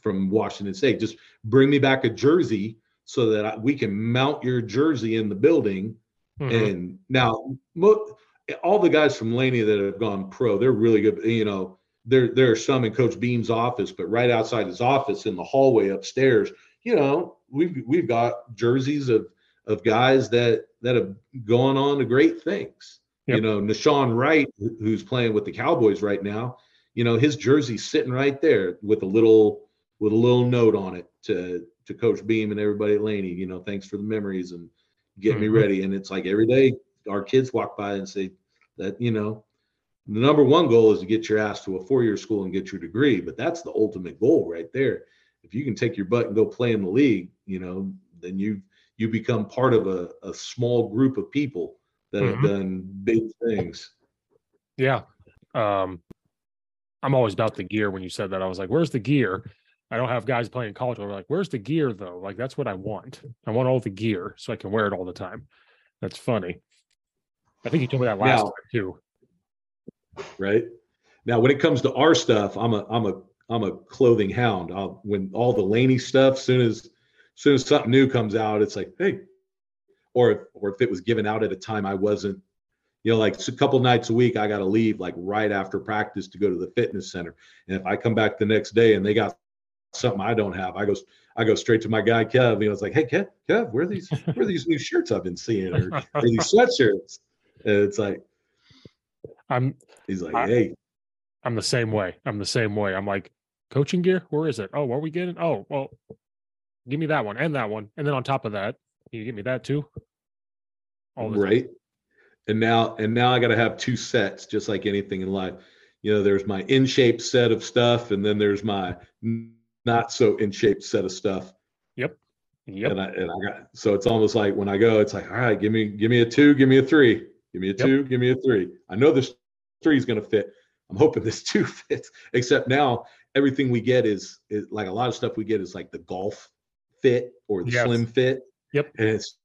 from Washington State, just bring me back a jersey so that I, we can mount your jersey in the building. Mm-hmm. And now, mo- all the guys from Laney that have gone pro, they're really good. You know, there there are some in Coach Beam's office, but right outside his office in the hallway upstairs, you know, we've we've got jerseys of of guys that that have gone on to great things. Yep. You know, Nahshon Wright, who's playing with the Cowboys right now, you know, his jersey's sitting right there with a little with a little note on it to to Coach Beam and everybody at Laney. You know, thanks for the memories and get mm-hmm. me ready. And it's like every day our kids walk by and say that you know the number one goal is to get your ass to a four-year school and get your degree but that's the ultimate goal right there. If you can take your butt and go play in the league you know then you you become part of a, a small group of people that mm-hmm. have done big things. Yeah. Um i'm always about the gear when you said that. I was like where's the gear? I don't have guys playing college. We're like where's the gear though? Like that's what i want. I want all the gear so i can wear it all the time. That's funny i think you told me that last now, time too right? Now, when it comes to our stuff, I'm a I'm a I'm a clothing hound. I'll, when all the Laney stuff, soon as soon as something new comes out, it's like, hey, or if, or if it was given out at a time I wasn't, you know, like a couple nights a week, I got to leave like right after practice to go to the fitness center, and if I come back the next day and they got something I don't have, I go I go straight to my guy Kev. You know, it's like, hey Kev, Kev, where are these where are these new shirts I've been seeing, or, or these sweatshirts? And it's like, I'm He's like, I, hey. I'm the same way. I'm the same way. I'm like, coaching gear? Where is it? Oh, what are we getting? Oh, well, give me that one and that one. And then on top of that, you give me that too. All right. Time. And now and now I gotta have two sets, just like anything in life. You know, there's my in shape set of stuff, and then there's my not so in shape set of stuff. Yep. Yep. And I, and I got so it's almost like when I go, it's like, all right, give me give me a two, give me a three, give me a two, give me a three. I know this three is going to fit. I'm hoping this two fits. Except now everything we get is, is like a lot of stuff we get is like the golf fit or the yes. slim fit. Yep. And it's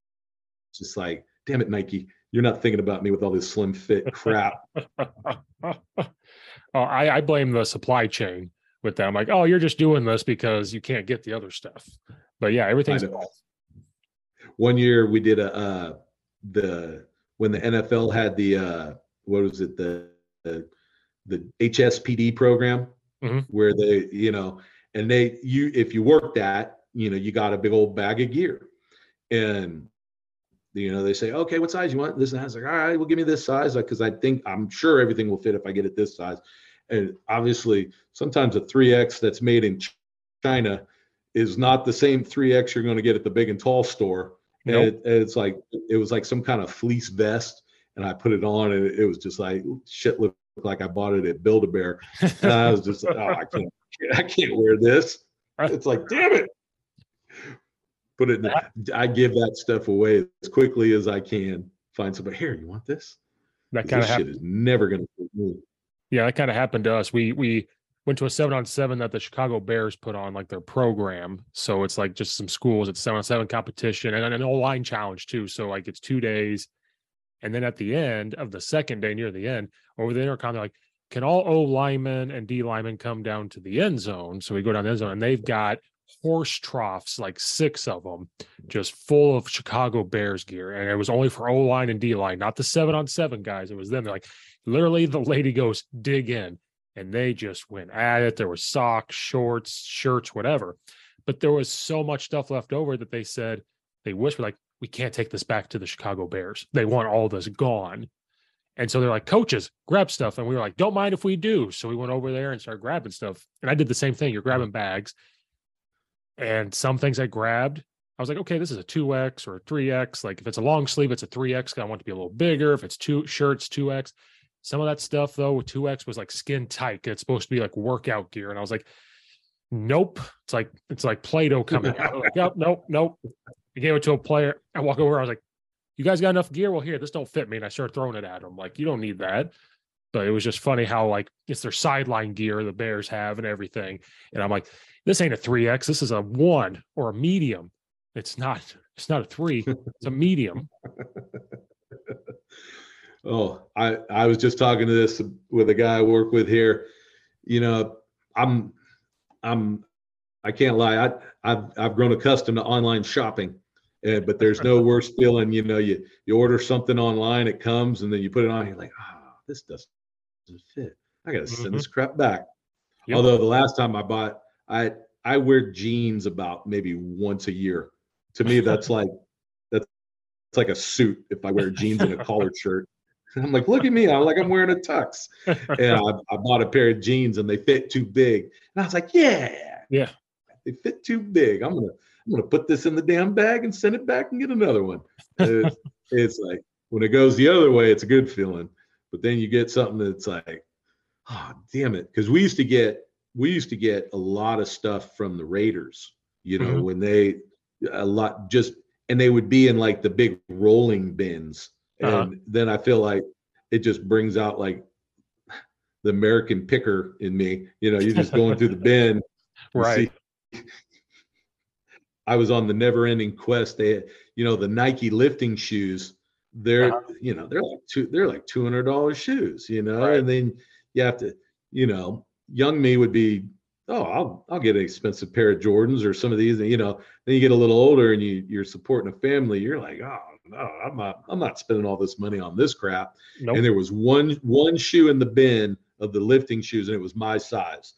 just like, damn it, Nike, you're not thinking about me with all this slim fit crap. oh, I, I blame the supply chain with that. I'm like, oh, you're just doing this because you can't get the other stuff. But yeah, everything's a golf. One year we did a uh, the when the NFL had the uh, what was it the the, the HSPD program mm-hmm. where they, you know, and they you if you work that, you know, you got a big old bag of gear. And you know, they say, okay, what size you want? This and that. I was like, all right, well, give me this size because I think I'm sure everything will fit if I get it this size. And obviously, sometimes a 3X that's made in China is not the same 3X you're going to get at the big and tall store. Nope. And it, it's like it was like some kind of fleece vest and I put it on, and it was just like shit looked like I bought it at Build a Bear, and I was just like, oh, I can't, I can't wear this. It's like, damn it. Put it. In I give that stuff away as quickly as I can. Find somebody here. You want this? That kind of shit is never going to. Yeah, that kind of happened to us. We we went to a seven on seven that the Chicago Bears put on like their program. So it's like just some schools, it's seven on seven competition and an O line challenge too. So like it's two days. And then at the end of the second day, near the end, over the intercom, they're like, can all O linemen and D linemen come down to the end zone? So we go down the end zone and they've got horse troughs, like six of them, just full of Chicago Bears gear. And it was only for O line and D line, not the seven on seven guys. It was them. They're like, literally, the lady goes, dig in and they just went at it. There was socks, shorts, shirts, whatever. But there was so much stuff left over that they said they whispered like, we can't take this back to the Chicago Bears. They want all this gone. And so they're like, coaches, grab stuff. And we were like, don't mind if we do. So we went over there and started grabbing stuff. And I did the same thing. You're grabbing bags. And some things I grabbed, I was like, okay, this is a 2X or a 3X. Like if it's a long sleeve, it's a 3X. I want to be a little bigger. If it's two shirts, 2X. Some of that stuff though with 2X was like skin tight. It's supposed to be like workout gear. And I was like, nope. It's like it's like Play-Doh coming out. Like, yep, nope, nope. I gave it to a player. I walk over, I was like, You guys got enough gear? Well, here, this don't fit me. And I started throwing it at him. Like, you don't need that. But it was just funny how like it's their sideline gear the Bears have and everything. And I'm like, this ain't a 3X. This is a one or a medium. It's not, it's not a three, it's a medium. Oh, I I was just talking to this with a guy I work with here. You know, I'm I'm I can't lie. I I've I've grown accustomed to online shopping. Uh, but there's no worse feeling, you know, you you order something online, it comes, and then you put it on, you're like, ah, oh, this doesn't fit. I gotta send mm-hmm. this crap back. Yep. Although the last time I bought, I I wear jeans about maybe once a year. To me, that's like that's it's like a suit if I wear jeans and a collared shirt. I'm like, look at me. I'm like, I'm wearing a tux. And I, I, bought a pair of jeans and they fit too big. And I was like, yeah. Yeah. They fit too big. I'm gonna I'm gonna put this in the damn bag and send it back and get another one. It's, it's like when it goes the other way, it's a good feeling. But then you get something that's like, oh damn it. Because we used to get we used to get a lot of stuff from the Raiders, you know, mm-hmm. when they a lot just and they would be in like the big rolling bins. And uh-huh. then I feel like it just brings out like the American picker in me. You know, you're just going through the bin, right? I was on the never-ending quest. They, you know, the Nike lifting shoes. They're, uh-huh. you know, they're like two, they're like two hundred dollars shoes. You know, right. and then you have to, you know, young me would be oh i'll i'll get an expensive pair of jordans or some of these and you know then you get a little older and you you're supporting a family you're like oh no, I'm not I'm not spending all this money on this crap. Nope. And there was one one shoe in the bin of the lifting shoes, and it was my size.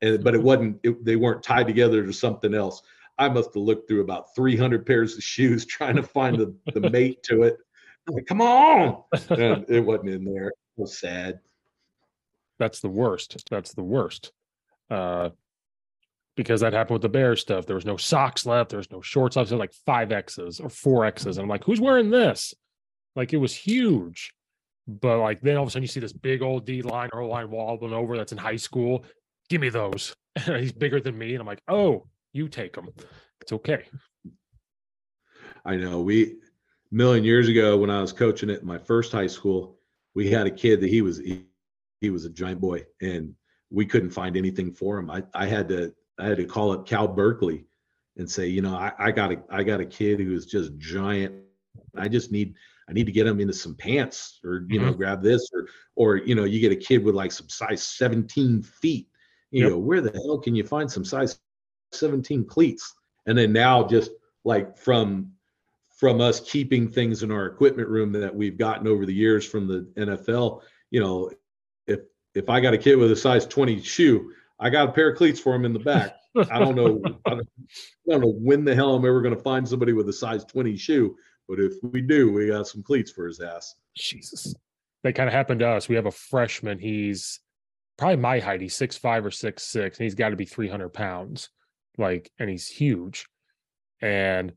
And but it wasn't it, they weren't tied together to something else. I must have looked through about 300 pairs of shoes trying to find the, the mate to it. Like, Come on. And it wasn't in there. It was sad. That's the worst. That's the worst. Uh, because that happened with the bear stuff. There was no socks left. There was no shorts left. So like five X's or four X's. And I'm like, who's wearing this? Like it was huge. But like then all of a sudden you see this big old D line or line wobbling over that's in high school. Give me those. he's bigger than me. And I'm like, oh, you take them. It's okay. I know. We million years ago when I was coaching at my first high school, we had a kid that he was he, he was a giant boy and we couldn't find anything for him. I, I had to I had to call up Cal Berkeley and say, you know, I, I got a I got a kid who is just giant. I just need I need to get him into some pants or you mm-hmm. know grab this or or you know you get a kid with like some size 17 feet. You yep. know where the hell can you find some size 17 cleats? And then now just like from from us keeping things in our equipment room that we've gotten over the years from the NFL, you know, if if I got a kid with a size 20 shoe, I got a pair of cleats for him in the back. I don't know. I don't, I don't know when the hell I'm ever going to find somebody with a size 20 shoe, but if we do, we got some cleats for his ass. Jesus. That kind of happened to us. We have a freshman. He's probably my height. He's six five or six six, and he's got to be 300 pounds. Like, and he's huge. And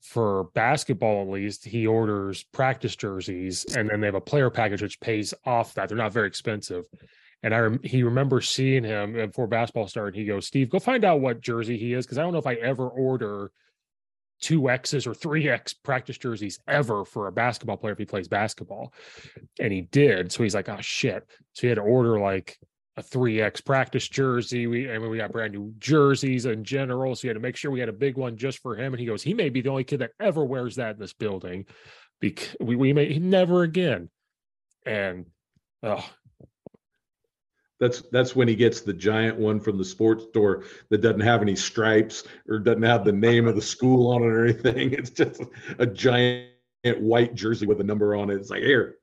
for basketball, at least, he orders practice jerseys, and then they have a player package which pays off that. They're not very expensive. And I he remembers seeing him uh, before basketball started. He goes, Steve, go find out what jersey he is because I don't know if I ever order two X's or three X practice jerseys ever for a basketball player if he plays basketball. And he did. So he's like, oh shit. So he had to order like a 3x practice jersey. We I mean we got brand new jerseys in general. So he had to make sure we had a big one just for him. And he goes, he may be the only kid that ever wears that in this building. Because we, we may never again. And oh that's that's when he gets the giant one from the sports store that doesn't have any stripes or doesn't have the name of the school on it or anything. It's just a giant white jersey with a number on it. It's like here,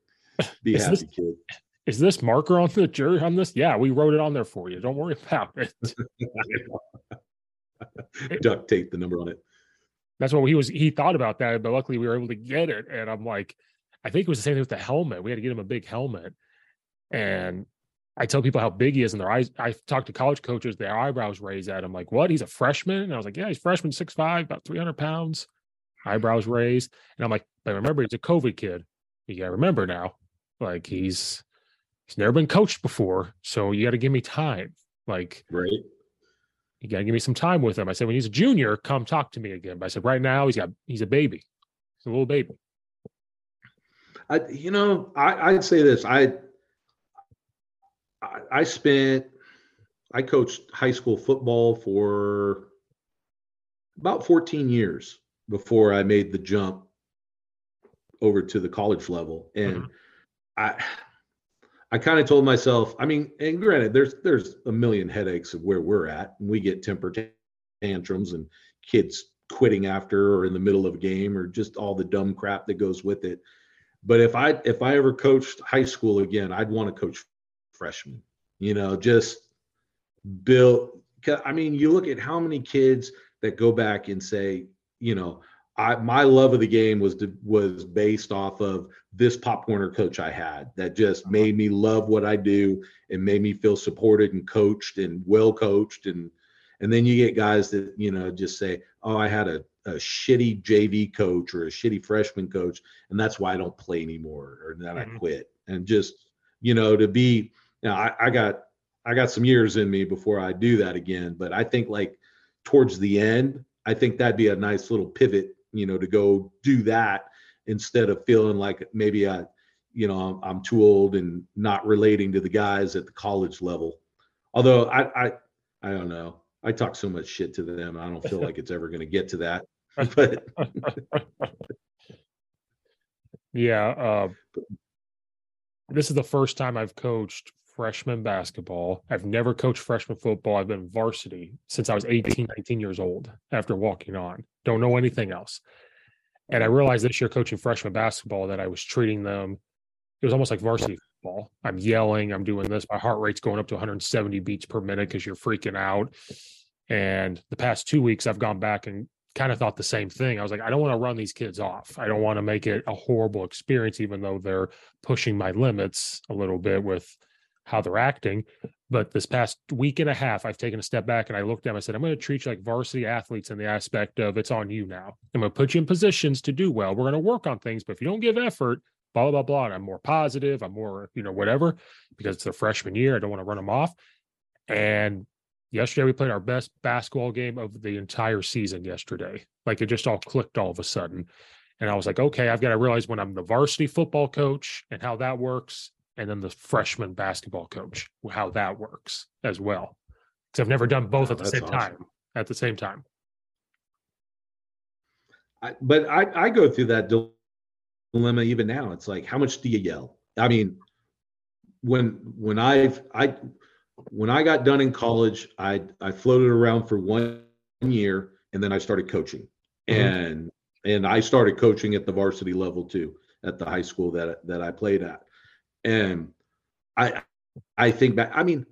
be Is happy, this- kid. is this marker on the jersey on this? Yeah, we wrote it on there for you. Don't worry about it. Duct tape the number on it. That's what he was. He thought about that, but luckily we were able to get it. And I'm like, I think it was the same thing with the helmet. We had to get him a big helmet. And I tell people how big he is, and their eyes. I talked to college coaches, their eyebrows raise at him. Like, what? He's a freshman? And I was like, yeah, he's freshman, six five, about 300 pounds, eyebrows raised. And I'm like, but remember, he's a COVID kid. You got to remember now, like he's he's never been coached before, so you got to give me time. Like, Right. you got to give me some time with him. I said, when he's a junior, come talk to me again. But I said, right now, he's got he's a baby, he's a little baby. I, you know, I, I'd say this. I, I, I spent, I coached high school football for about 14 years before I made the jump over to the college level. And Mhm. I, I kind of told myself, I mean, and granted, there's there's a million headaches of where we're at, and we get temper tantrums and kids quitting after or in the middle of a game or just all the dumb crap that goes with it. But if I if I ever coached high school again, I'd want to coach freshmen. You know, just build. 'cause, I mean, you look at how many kids that go back and say, you know, I my love of the game was to, was based off of this pop Warner coach I had that just made me love what I do and made me feel supported and coached and well coached and and then you get guys that you know just say, oh, I had a a shitty JV coach or a shitty freshman coach, and that's why I don't play anymore, or that I Mhm. quit. And just you know to be, know, I, I got I got some years in me before I do that again. But I think like towards the end, I think that'd be a nice little pivot, you know, to go do that instead of feeling like maybe I, you know, I'm, I'm too old and not relating to the guys at the college level. Although I I I don't know. I talk so much shit to them. I don't feel like it's ever going to get to that. But Yeah. Uh, this is the first time I've coached freshman basketball. I've never coached freshman football. I've been varsity since I was 18, 19 years old after walking on. Don't know anything else. And I mm. realized this year coaching freshman basketball that I was treating them, it was almost like varsity football. I'm yelling, I'm doing this. My heart rate's going up to 170 beats per minute because you're freaking out. And the past two weeks, I've gone back and kind of thought the same thing. I was like, I don't want to run these kids off. I don't want to make it a horrible experience, even though they're pushing my limits a little bit with how they're acting. But this past week and a half, I've taken a step back and I looked at them. I said, I'm going to treat you like varsity athletes in the aspect of it's on you now. I'm going to put you in positions to do well. We're going to work on things, but if you don't give effort, blah, blah, blah. And I'm more positive. I'm more, you know, whatever, because it's their freshman year. I don't want to run them off. And yesterday we played our best basketball game of the entire season yesterday. Like it just all clicked all of a sudden. And I was like, okay, I've got to realize when I'm the varsity football coach and how that works, and then the freshman basketball coach, how that works as well. Because I've never done both Wow, at the same awesome. time. At the same time. I, but I, I go through that dilemma even now. It's like, how much do you yell? I mean, when when I've I when I got done in college, I I floated around for one year and then I started coaching. Mhm. And and I started coaching at the varsity level too, at the high school that that I played at. And I I think back, I mean,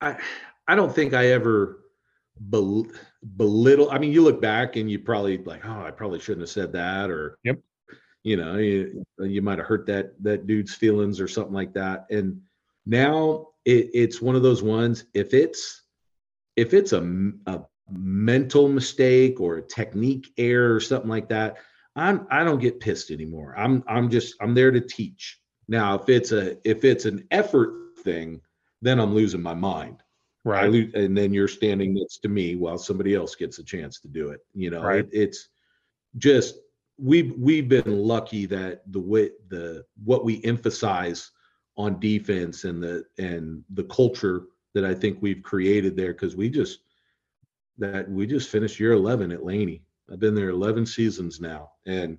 I I don't think I ever bel- belittle. I mean, you look back and you probably like, oh, I probably shouldn't have said that, or Yep. you know, you, you might have hurt that that dude's feelings or something like that. And now it, it's one of those ones. If it's if it's a, a mental mistake or a technique error or something like that, I'm I don't get pissed anymore. I'm I'm just I'm there to teach. Now, if it's a if it's an effort thing, then I'm losing my mind. Right. lose, and then you're standing next to me while somebody else gets a chance to do it. You know, Right. it, it's just we've we've been lucky that the way the what we emphasize on defense and the and the culture that I think we've created there because we just that we just finished year 11 at Laney. I've been there 11 seasons now, and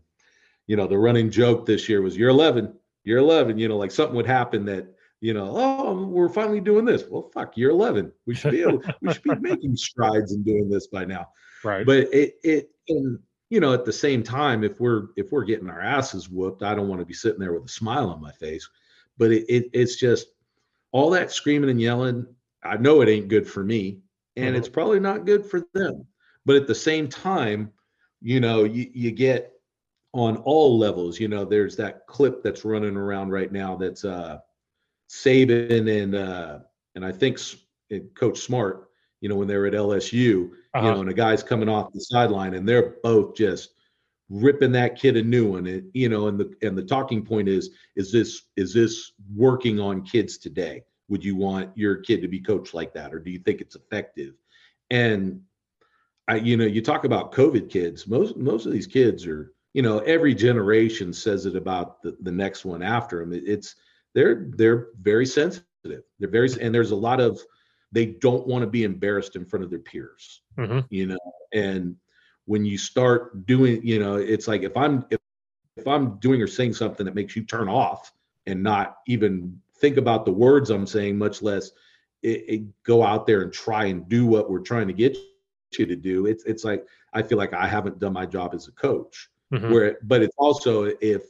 you know the running joke this year was year 11, year 11. You know, like something would happen that you know, oh, we're finally doing this. Well, fuck, you're 11. We should be able, we should be making strides in doing this by now. Right. But it, it, and you know, at the same time, if we're if we're getting our asses whooped, I don't want to be sitting there with a smile on my face. But it, it it's just all that screaming and yelling. I know it ain't good for me, and mm-hmm. it's probably not good for them. But at the same time, you know, you, you get on all levels. You know, there's that clip that's running around right now that's uh Saban and uh, and I think Coach Smart, you know, when they were at LSU, uh-huh. you know, and a guy's coming off the sideline, and they're both just ripping that kid a new one. And you know, and the and the talking point is, is this is this working on kids today? Would you want your kid to be coached like that, or do you think it's effective? And I, you know, you talk about COVID kids. Most most of these kids are, you know, every generation says it about the, the next one after them. It, it's they're they're very sensitive. They're very and there's a lot of they don't want to be embarrassed in front of their peers. Mm-hmm. You know, and when you start doing, you know, it's like if I'm if, if I'm doing or saying something that makes you turn off and not even think about the words I'm saying, much less it, it go out there and try and do what we're trying to get you to do. It's it's like I feel like I haven't done my job as a coach. Mm-hmm. Where, but it's also if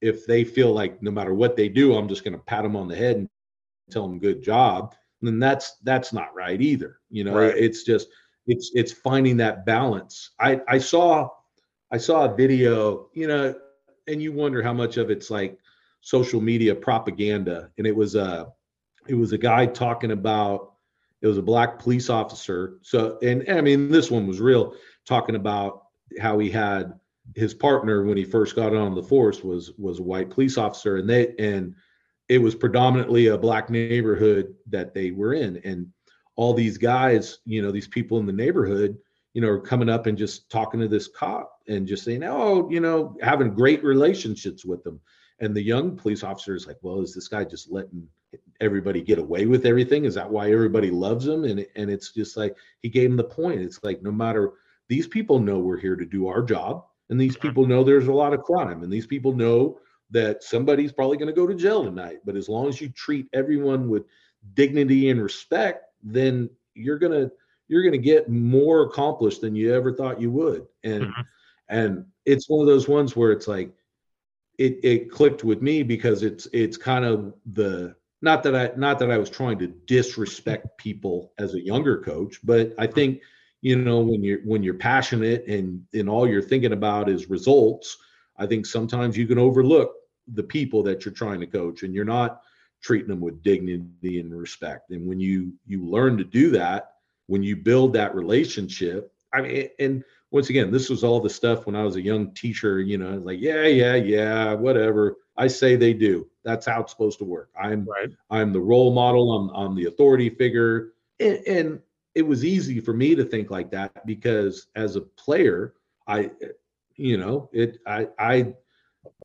if they feel like no matter what they do, I'm just going to pat them on the head and tell them good job, then that's that's not right either. You know, right. it's just it's it's finding that balance. I I saw I saw a video, you know, and you wonder how much of it's like social media propaganda, and it was a it was a guy talking about it was a black police officer. So and I mean this one was real, talking about how he had his partner when he first got on the force was was a white police officer and they and it was predominantly a black neighborhood that they were in. And all these guys you know these people in the neighborhood you know are coming up and just talking to this cop and just saying oh you know having great relationships with them. And the young police officer is like well is this guy just letting everybody get away with everything? Is that why everybody loves him? And and it's just like he gave him the point. It's like no matter these people know we're here to do our job and these people know there's a lot of crime. And these people know that somebody's probably going to go to jail tonight. But as long as you treat everyone with dignity and respect then you're going to you're going to get more accomplished than you ever thought you would. And mm-hmm. and it's one of those ones where it's like it it clicked with me because it's it's kind of the not that I not that I was trying to disrespect people as a younger coach but I think you know when you're when you're passionate and and all you're thinking about is results i think sometimes you can overlook the people that you're trying to coach and you're not treating them with dignity and respect. And when you you learn to do that when you build that relationship i mean and once again this was all the stuff when i was a young teacher you know like yeah yeah yeah whatever. I say they do. That's how it's supposed to work. I'm right. i'm the role model. I'm, I'm the authority figure. And, and it was easy for me to think like that because as a player, I, you know, it, I, I,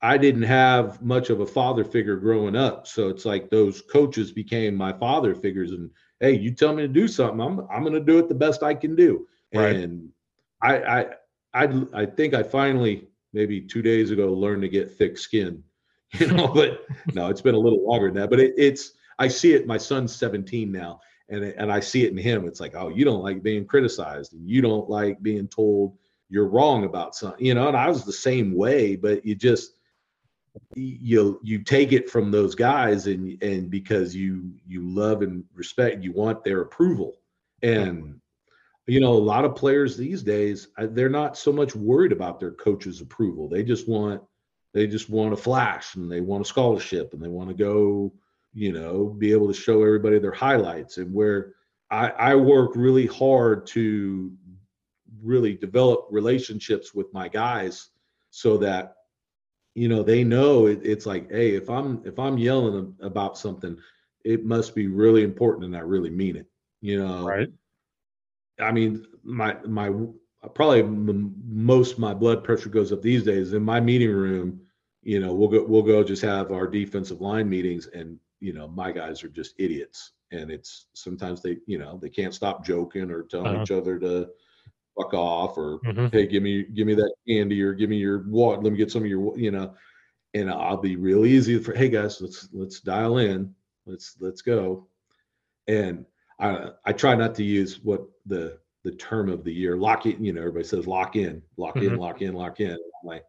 I didn't have much of a father figure growing up. So it's like those coaches became my father figures. And hey, you tell me to do something, I'm, I'm going to do it the best I can do. Right. And I, I, I, I think I finally, maybe two days ago, learned to get thick skin, you know, but no, it's been a little longer than that. But it, it's, I see it. My son's 17 now and and I see it in him. It's like, oh, you don't like being criticized, and you don't like being told you're wrong about something, you know. And I was the same way, but you just you you take it from those guys, and and because you you love and respect, you want their approval, and you know, a lot of players these days they're not so much worried about their coach's approval. They just want they just want a flash, and they want a scholarship, and they want to go you know, be able to show everybody their highlights and where I, I work really hard to really develop relationships with my guys so that you know they know it, it's like hey if i'm if i'm yelling about something it must be really important and i really mean it you know? Right. I mean my my probably most my blood pressure goes up these days. In my meeting room you know we'll go we'll go just have our defensive line meetings and you know my guys are just idiots. And it's sometimes they you know they can't stop joking or telling Uh-huh. each other to fuck off or Mhm. hey give me give me that candy or give me your water. Let me get some of your you know. And i'll be real easy for hey guys let's let's dial in. Let's let's go. And i i try not to use what the the term of the year lock in you know everybody says lock in lock in Mhm. lock in lock in. I'm like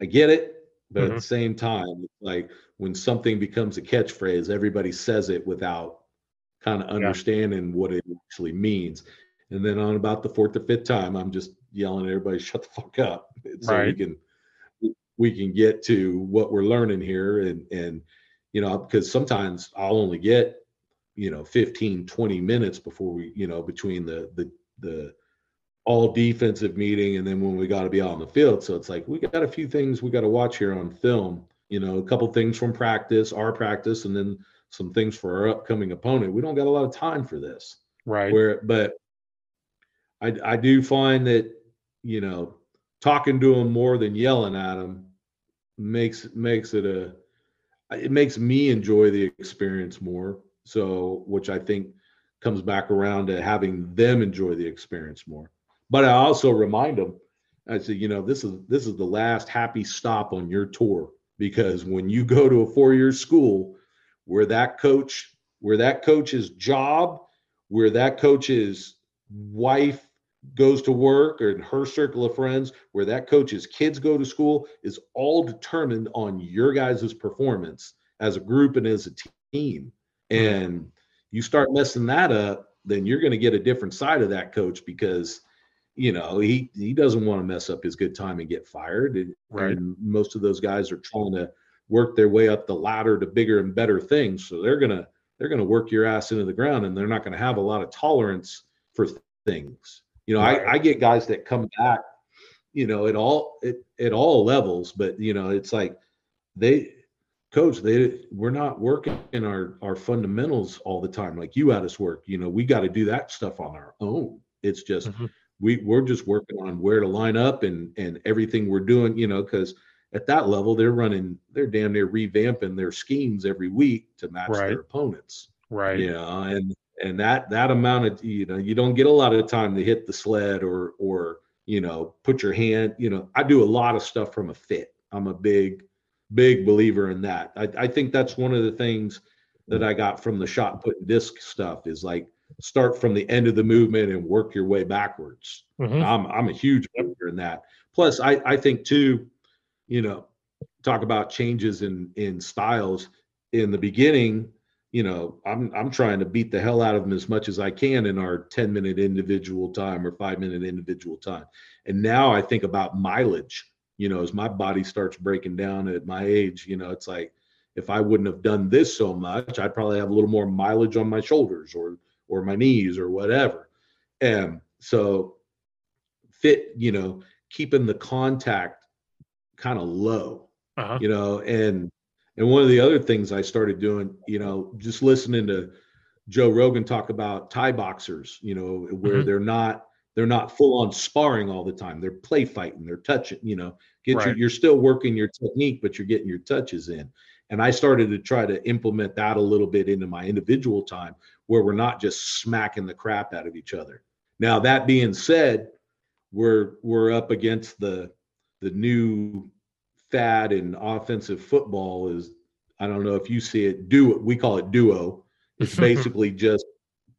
i get it but at Mhm. the same time like when something becomes a catchphrase everybody says it without kind of understanding what it actually means. And then on about the fourth or fifth time i'm just yelling at everybody shut the fuck up. So we can we can get to what we're learning here and and you know because sometimes i'll only get you know 15 20 minutes before we you know between the the the all defensive meeting and then when we got to be out on the field. So it's like we got a few things we got to watch here on film you know a couple things from practice our practice and then some things for our upcoming opponent. We don't got a lot of time for this. Right. where but I I do find that you know talking to them more than yelling at them makes makes it a it makes me enjoy the experience more. So which I think comes back around to having them enjoy the experience more but I also remind them I say you know this is this is the last happy stop on your tour. Because when you go to a four-year school where that coach where that coach's job where that coach's wife goes to work or in her circle of friends where that coach's kids go to school is all determined on your guys' performance as a group and as a team. And you start messing that up then you're going to get a different side of that coach because you know he he doesn't want to mess up his good time and get fired and, Right. and most of those guys are trying to work their way up the ladder to bigger and better things so they're going to they're going to work your ass into the ground and they're not going to have a lot of tolerance for th- things you know Right. I, I get guys that come back you know at all at, at all levels but you know it's like they coach they we're not working in our our fundamentals all the time like you had us work you know we got to do that stuff on our own it's just Mhm. We we're just working on where to line up and and everything we're doing you know because at that level they're running they're damn near revamping their schemes every week to match Right. their opponents Right. you know and and that that amount of you know you don't get a lot of time to hit the sled or or you know put your hand you know i do a lot of stuff from a fit i'm a big big believer in that i, I think that's one of the things that i got from the shot put disc stuff is like start from the end of the movement and work your way backwards Mhm. I'm I'm a huge believer in that. Plus, I I think too, you know, talk about changes in in styles in the beginning. You know, I'm I'm trying to beat the hell out of them as much as I can in our 10 minute individual time or five minute individual time. And now I think about mileage. You know, as my body starts breaking down at my age, you know, it's like if I wouldn't have done this so much, I'd probably have a little more mileage on my shoulders or or my knees or whatever. And so fit, you know, keeping the contact kind of low, Uh-huh. you know, and and one of the other things I started doing, you know, just listening to Joe Rogan talk about Thai boxers, you know, where Mhm. they're not they're not full on sparring all the time. They're play fighting, they're touching, you know, get your, Right. you're still working your technique, but you're getting your touches in. And I started to try to implement that a little bit into my individual time where we're not just smacking the crap out of each other. Now, that being said, we're we're up against the the new fad in offensive football is I don't know if you see it duo we call it duo. It's basically just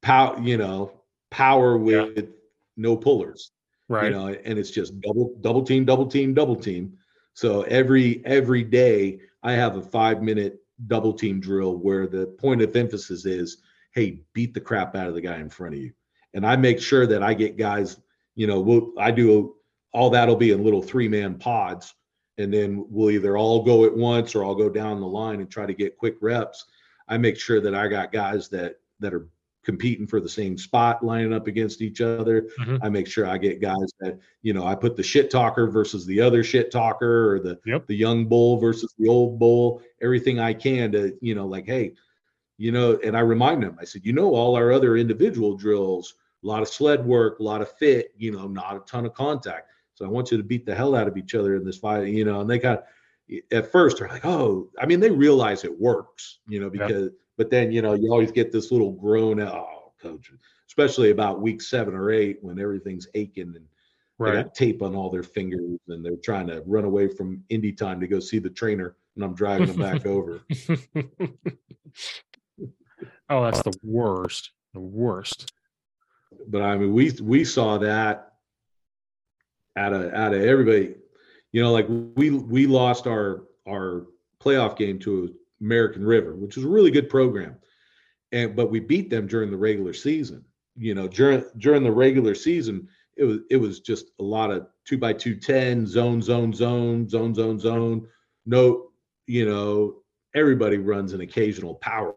power, you know, power Yeah. with no pullers Right. you know and it's just double double team double team double team so every every day i have a five minute double team drill where the point of emphasis is hey beat the crap out of the guy in front of you. And i make sure that i get guys you know we'll, i do all that'll be in little three man pods. And then we'll either all go at once or i'll go down the line and try to get quick reps. I make sure that i got guys that that are competing for the same spot lining up against each other Mhm. I make sure I get guys that, you know, I put the shit talker versus the other shit talker or the Yep. the young bull versus the old bull, everything I can to, you know, like, hey, you know, and I remind them, I said, you know, all our other individual drills, a lot of sled work, a lot of fit, you know, not a ton of contact. So I want you to beat the hell out of each other in this fight, you know, and they kind of at first they're like, oh, I mean, they realize it works, you know, because, yeah. But then, you know, you always get this little groan, oh, coach, especially about week seven or eight when everything's aching and right. they got tape on all their fingers and they're trying to run away from Indy time to go see the trainer and I'm driving them back over. oh, that's the worst. The worst. But I mean, we we saw that out of out of everybody. You know, like we we lost our our playoff game to American River, which was a really good program, and but we beat them during the regular season. You know, during during the regular season, it was it was just a lot of two by two ten zone zone zone zone zone zone. No, you know, everybody runs an occasional power,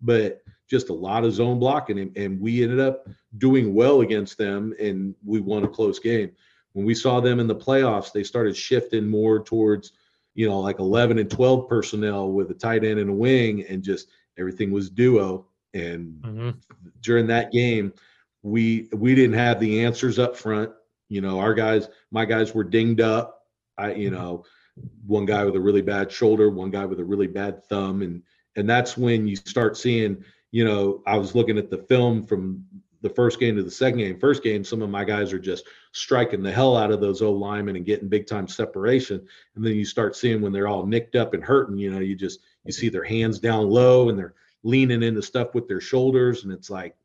but just a lot of zone blocking, and, and we ended up doing well against them, and we won a close game. When we saw them in the playoffs, they started shifting more towards, you know, like 11 and 12 personnel with a tight end and a wing, and just everything was duo. And mm-hmm. during that game, we we didn't have the answers up front. You know, our guys, my guys were dinged up. I, you mm-hmm. know, one guy with a really bad shoulder, one guy with a really bad thumb, and and that's when you start seeing you know, I was looking at the film from the first game to the second game. First game, some of my guys are just striking the hell out of those O linemen and getting big time separation. And then you start seeing when they're all nicked up and hurting, you know, you just you see their hands down low and they're leaning into stuff with their shoulders. And it's like,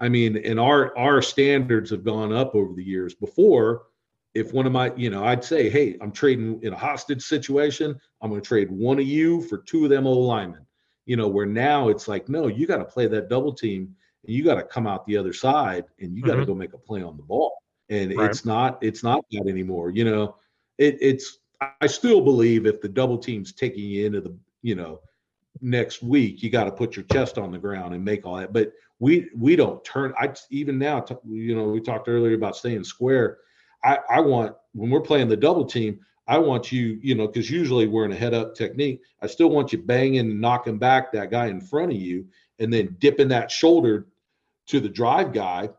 I mean, and our our standards have gone up over the years. Before, if one of my, you know, I'd say, hey, I'm trading in a hostage situation. I'm going to trade one of you for two of them O linemen you know, where now it's like, no, you got to play that double team and you got to come out the other side and you got to mm-hmm. go make a play on the ball. And right. it's not, it's not that anymore. You know, it, it's, I still believe if the double team's taking you into the, you know, next week, you got to put your chest on the ground and make all that. But we, we don't turn, I even now, t- you know, we talked earlier about staying square. I, I want, when we're playing the double team, I want you, you know, because usually we're in a head up technique. I still want you banging and knocking back that guy in front of you and then dipping that shoulder to the drive guy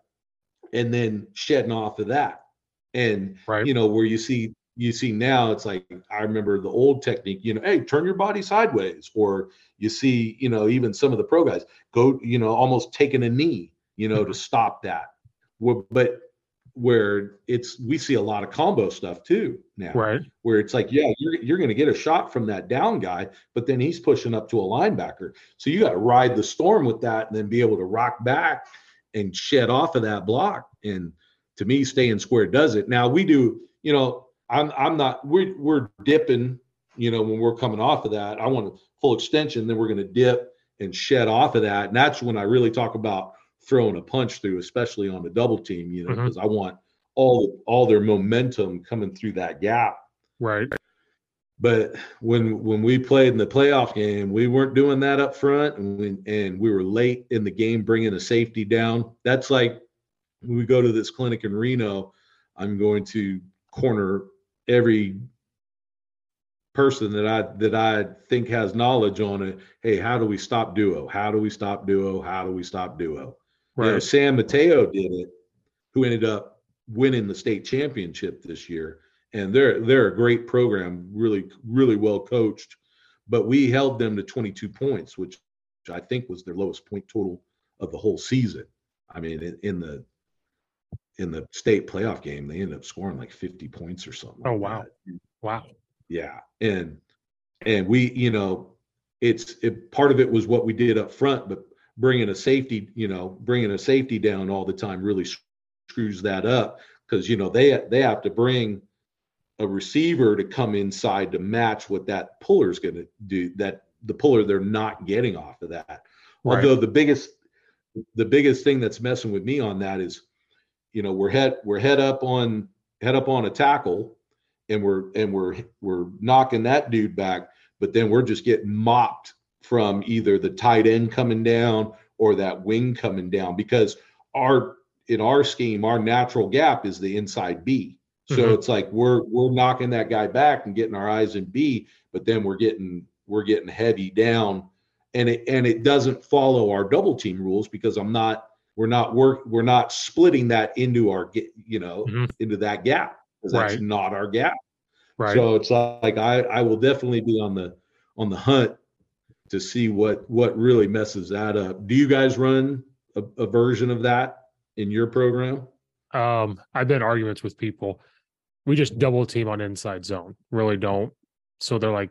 and then shedding off of that. And, right. you know, where you see, you see now it's like I remember the old technique, you know, hey, turn your body sideways, or you see, you know, even some of the pro guys go, you know, almost taking a knee, you know, mm-hmm. to stop that. But where it's we see a lot of combo stuff too now. Right. Where it's like yeah you're, you're going to get a shot from that down guy but then he's pushing up to a linebacker. So you got to ride the storm with that and then be able to rock back and shed off of that block. And to me staying square does it. Now we do you know i'm i'm not we're, we're dipping you know when we're coming off of that. I want a full extension then we're going to dip and shed off of that. And that's when i really talk about throwing a punch through, especially on the double team, you know, because mm-hmm. I want all all their momentum coming through that gap. Right. But when when we played in the playoff game, we weren't doing that up front, and we, and we were late in the game bringing a safety down. That's like when we go to this clinic in Reno. I'm going to corner every person that I that I think has knowledge on it. Hey, how do we stop duo? How do we stop duo? How do we stop duo? Right. You know, San Mateo did it, who ended up winning the state championship this year. And they're they're a great program, really really well coached. But we held them to 22 points, which I think was their lowest point total of the whole season. I mean, in, in the in the state playoff game, they ended up scoring like 50 points or something. Oh like wow, that. wow, yeah, and and we, you know, it's it, part of it was what we did up front, but bringing a safety, you know, bringing a safety down all the time really screws that up because you know they they have to bring a receiver to come inside to match what that puller is going to do. That the puller they're not getting off of that. Right. Although the biggest the biggest thing that's messing with me on that is, you know, we're head we're head up on head up on a tackle, and we're and we're we're knocking that dude back, but then we're just getting mopped from either the tight end coming down or that wing coming down because our in our scheme our natural gap is the inside B. So mm-hmm. it's like we're we're knocking that guy back and getting our eyes in B, but then we're getting we're getting heavy down and it and it doesn't follow our double team rules because I'm not we're not work we're not splitting that into our you know mm-hmm. into that gap because that's right. not our gap. Right. So it's like I I will definitely be on the on the hunt to see what what really messes that up. Do you guys run a, a version of that in your program? Um, I've been arguments with people. We just double team on inside zone. Really don't. So they're like,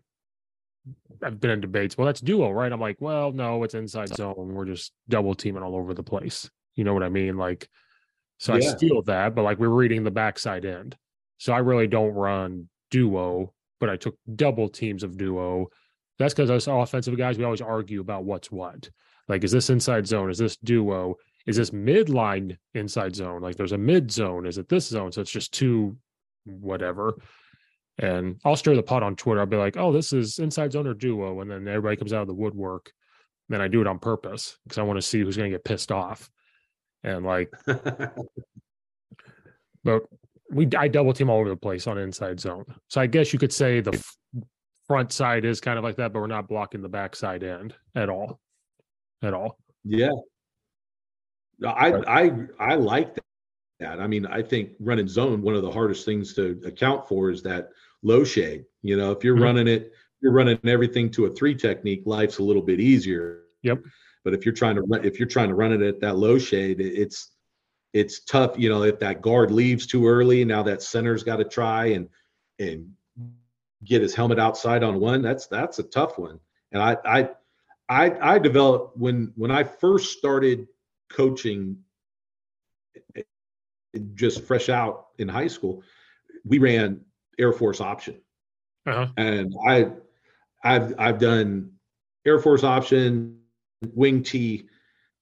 I've been in debates. Well, that's duo, right? I'm like, well, no, it's inside zone. We're just double teaming all over the place. You know what I mean? Like, so yeah. I steal that, but like we're reading the backside end. So I really don't run duo, but I took double teams of duo. That's because us offensive guys, we always argue about what's what. Like, is this inside zone? Is this duo? Is this midline inside zone? Like, there's a mid zone. Is it this zone? So it's just two, whatever. And I'll stir the pot on Twitter. I'll be like, oh, this is inside zone or duo. And then everybody comes out of the woodwork. Then I do it on purpose because I want to see who's going to get pissed off. And like, but we I double team all over the place on inside zone. So I guess you could say the front side is kind of like that, but we're not blocking the backside end at all, at all. Yeah, I I I like that. I mean, I think running zone one of the hardest things to account for is that low shade. You know, if you're mm-hmm. running it, you're running everything to a three technique. Life's a little bit easier. Yep. But if you're trying to run, if you're trying to run it at that low shade, it's it's tough. You know, if that guard leaves too early, now that center's got to try and and get his helmet outside on one. That's that's a tough one. And I I I I developed when when I first started coaching just fresh out in high school, we ran Air Force option. Uh-huh. And I I've I've done Air Force option, wing T,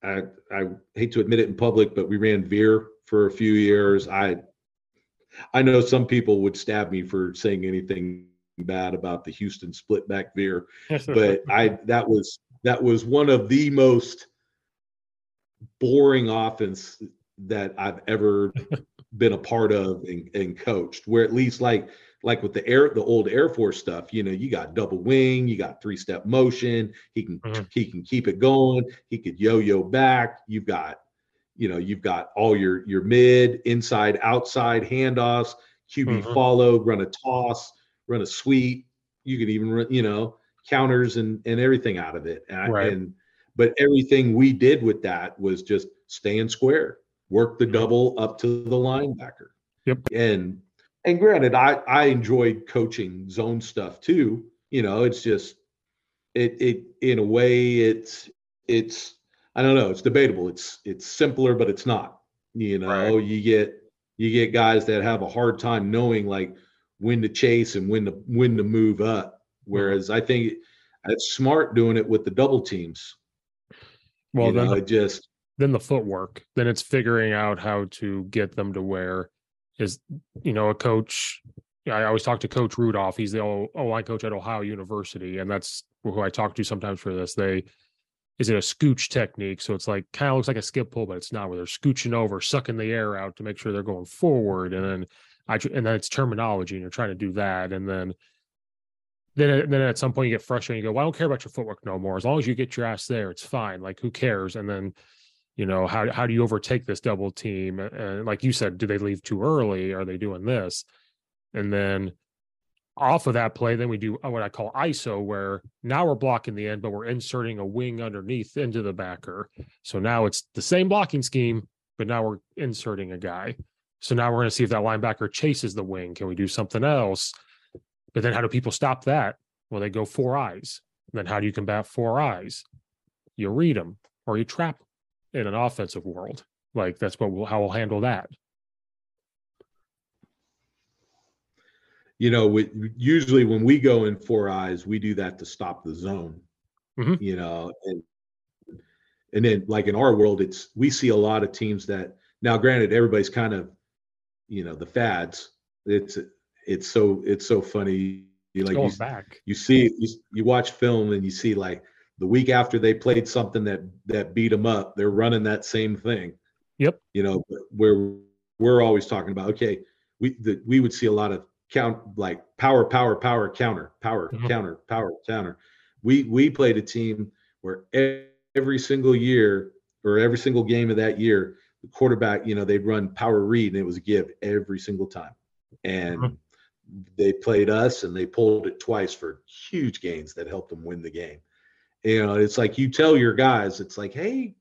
I, I hate to admit it in public, but we ran Veer for a few years. I I know some people would stab me for saying anything bad about the Houston split back Veer, but I that was that was one of the most boring offense that I've ever been a part of and, and coached. Where at least like like with the air the old air force stuff you know you got double wing you got three step motion he can mm-hmm. he can keep it going he could yo-yo back you've got you know you've got all your your mid inside outside handoffs qb mm-hmm. follow run a toss run a suite. you could even run you know counters and and everything out of it and, right. and but everything we did with that was just staying square work the double up to the linebacker yep and and granted, I I enjoyed coaching zone stuff too. You know, it's just it it in a way it's it's I don't know, it's debatable. It's it's simpler, but it's not. You know, right. you get you get guys that have a hard time knowing like when to chase and when to when to move up. Whereas. I think it's smart doing it with the double teams. Well, you then know, the, just then the footwork. Then it's figuring out how to get them to where is you know a coach I always talk to Coach Rudolph. He's the O line coach at Ohio University, and that's who I talk to sometimes for this. They is it a scooch technique? So it's like kind of looks like a skip pull, but it's not. Where they're scooching over, sucking the air out to make sure they're going forward, and then I and then it's terminology, and you're trying to do that, and then then uh, then at some point you get frustrated. You go, well, I don't care about your footwork no more. As long as you get your ass there, it's fine. Like who cares? And then you know how how do you overtake this double team and like you said do they leave too early are they doing this and then off of that play then we do uh, what i call iso where now we're blocking the end but we're inserting a wing underneath into the backer so now it's the same blocking scheme but now we're inserting a guy so now we're going to see if that linebacker chases the wing can we do something else but then how do people stop that well they go four eyes then how do you combat four eyes you read them or you trap them in an offensive world. Like that's what we'll how we'll handle that. You know, we, usually when we go in four eyes, we do that to stop the zone. Mm-hmm. You know, and and then like in our world, it's we see a lot of teams that now, granted, everybody's kind of, you know, the fads. It's it's so it's so funny. You like you, back. you see you, you watch film and you see like the week after they played something that that beat them up, they're running that same thing. Yep. You know, where we're always talking about, okay, we the, we would see a lot of count like power, power, power, counter, power, mm-hmm. counter, power, counter. We we played a team where every single year or every single game of that year, the quarterback, you know, they'd run power read and it was a give every single time. And mm-hmm. they played us and they pulled it twice for huge gains that helped them win the game. You know, it's like you tell your guys, it's like, hey,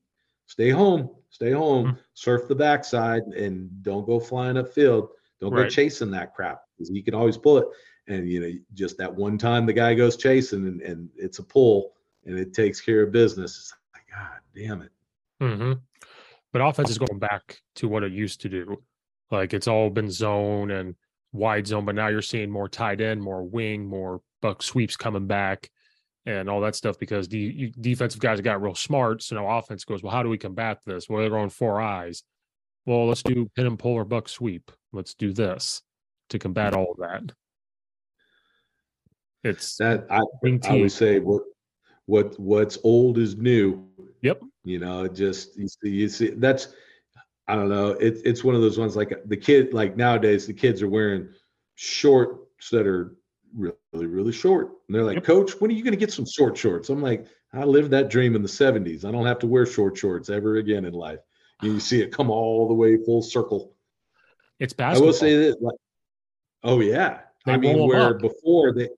stay home, stay home, mm-hmm. surf the backside, and don't go flying upfield. Don't right. go chasing that crap because you can always pull it. And you know, just that one time the guy goes chasing and, and it's a pull and it takes care of business. It's like, God damn it. Mm-hmm. But offense is going back to what it used to do. Like it's all been zone and wide zone, but now you're seeing more tight end, more wing, more buck sweeps coming back and all that stuff because the defensive guys got real smart. So now offense goes, well, how do we combat this? Well, they're on four eyes. Well, let's do pin and pull or buck sweep. Let's do this to combat all of that. It's that I, I would say what what what's old is new. Yep. You know, just you see, you see that's I don't know. It's it's one of those ones like the kid like nowadays the kids are wearing shorts that are really really short, and they're like, yep. Coach, when are you going to get some short shorts? I'm like, I lived that dream in the '70s. I don't have to wear short shorts ever again in life. You see it come all the way full circle. It's basketball. I will say that. Like, oh yeah, they I mean, where before they,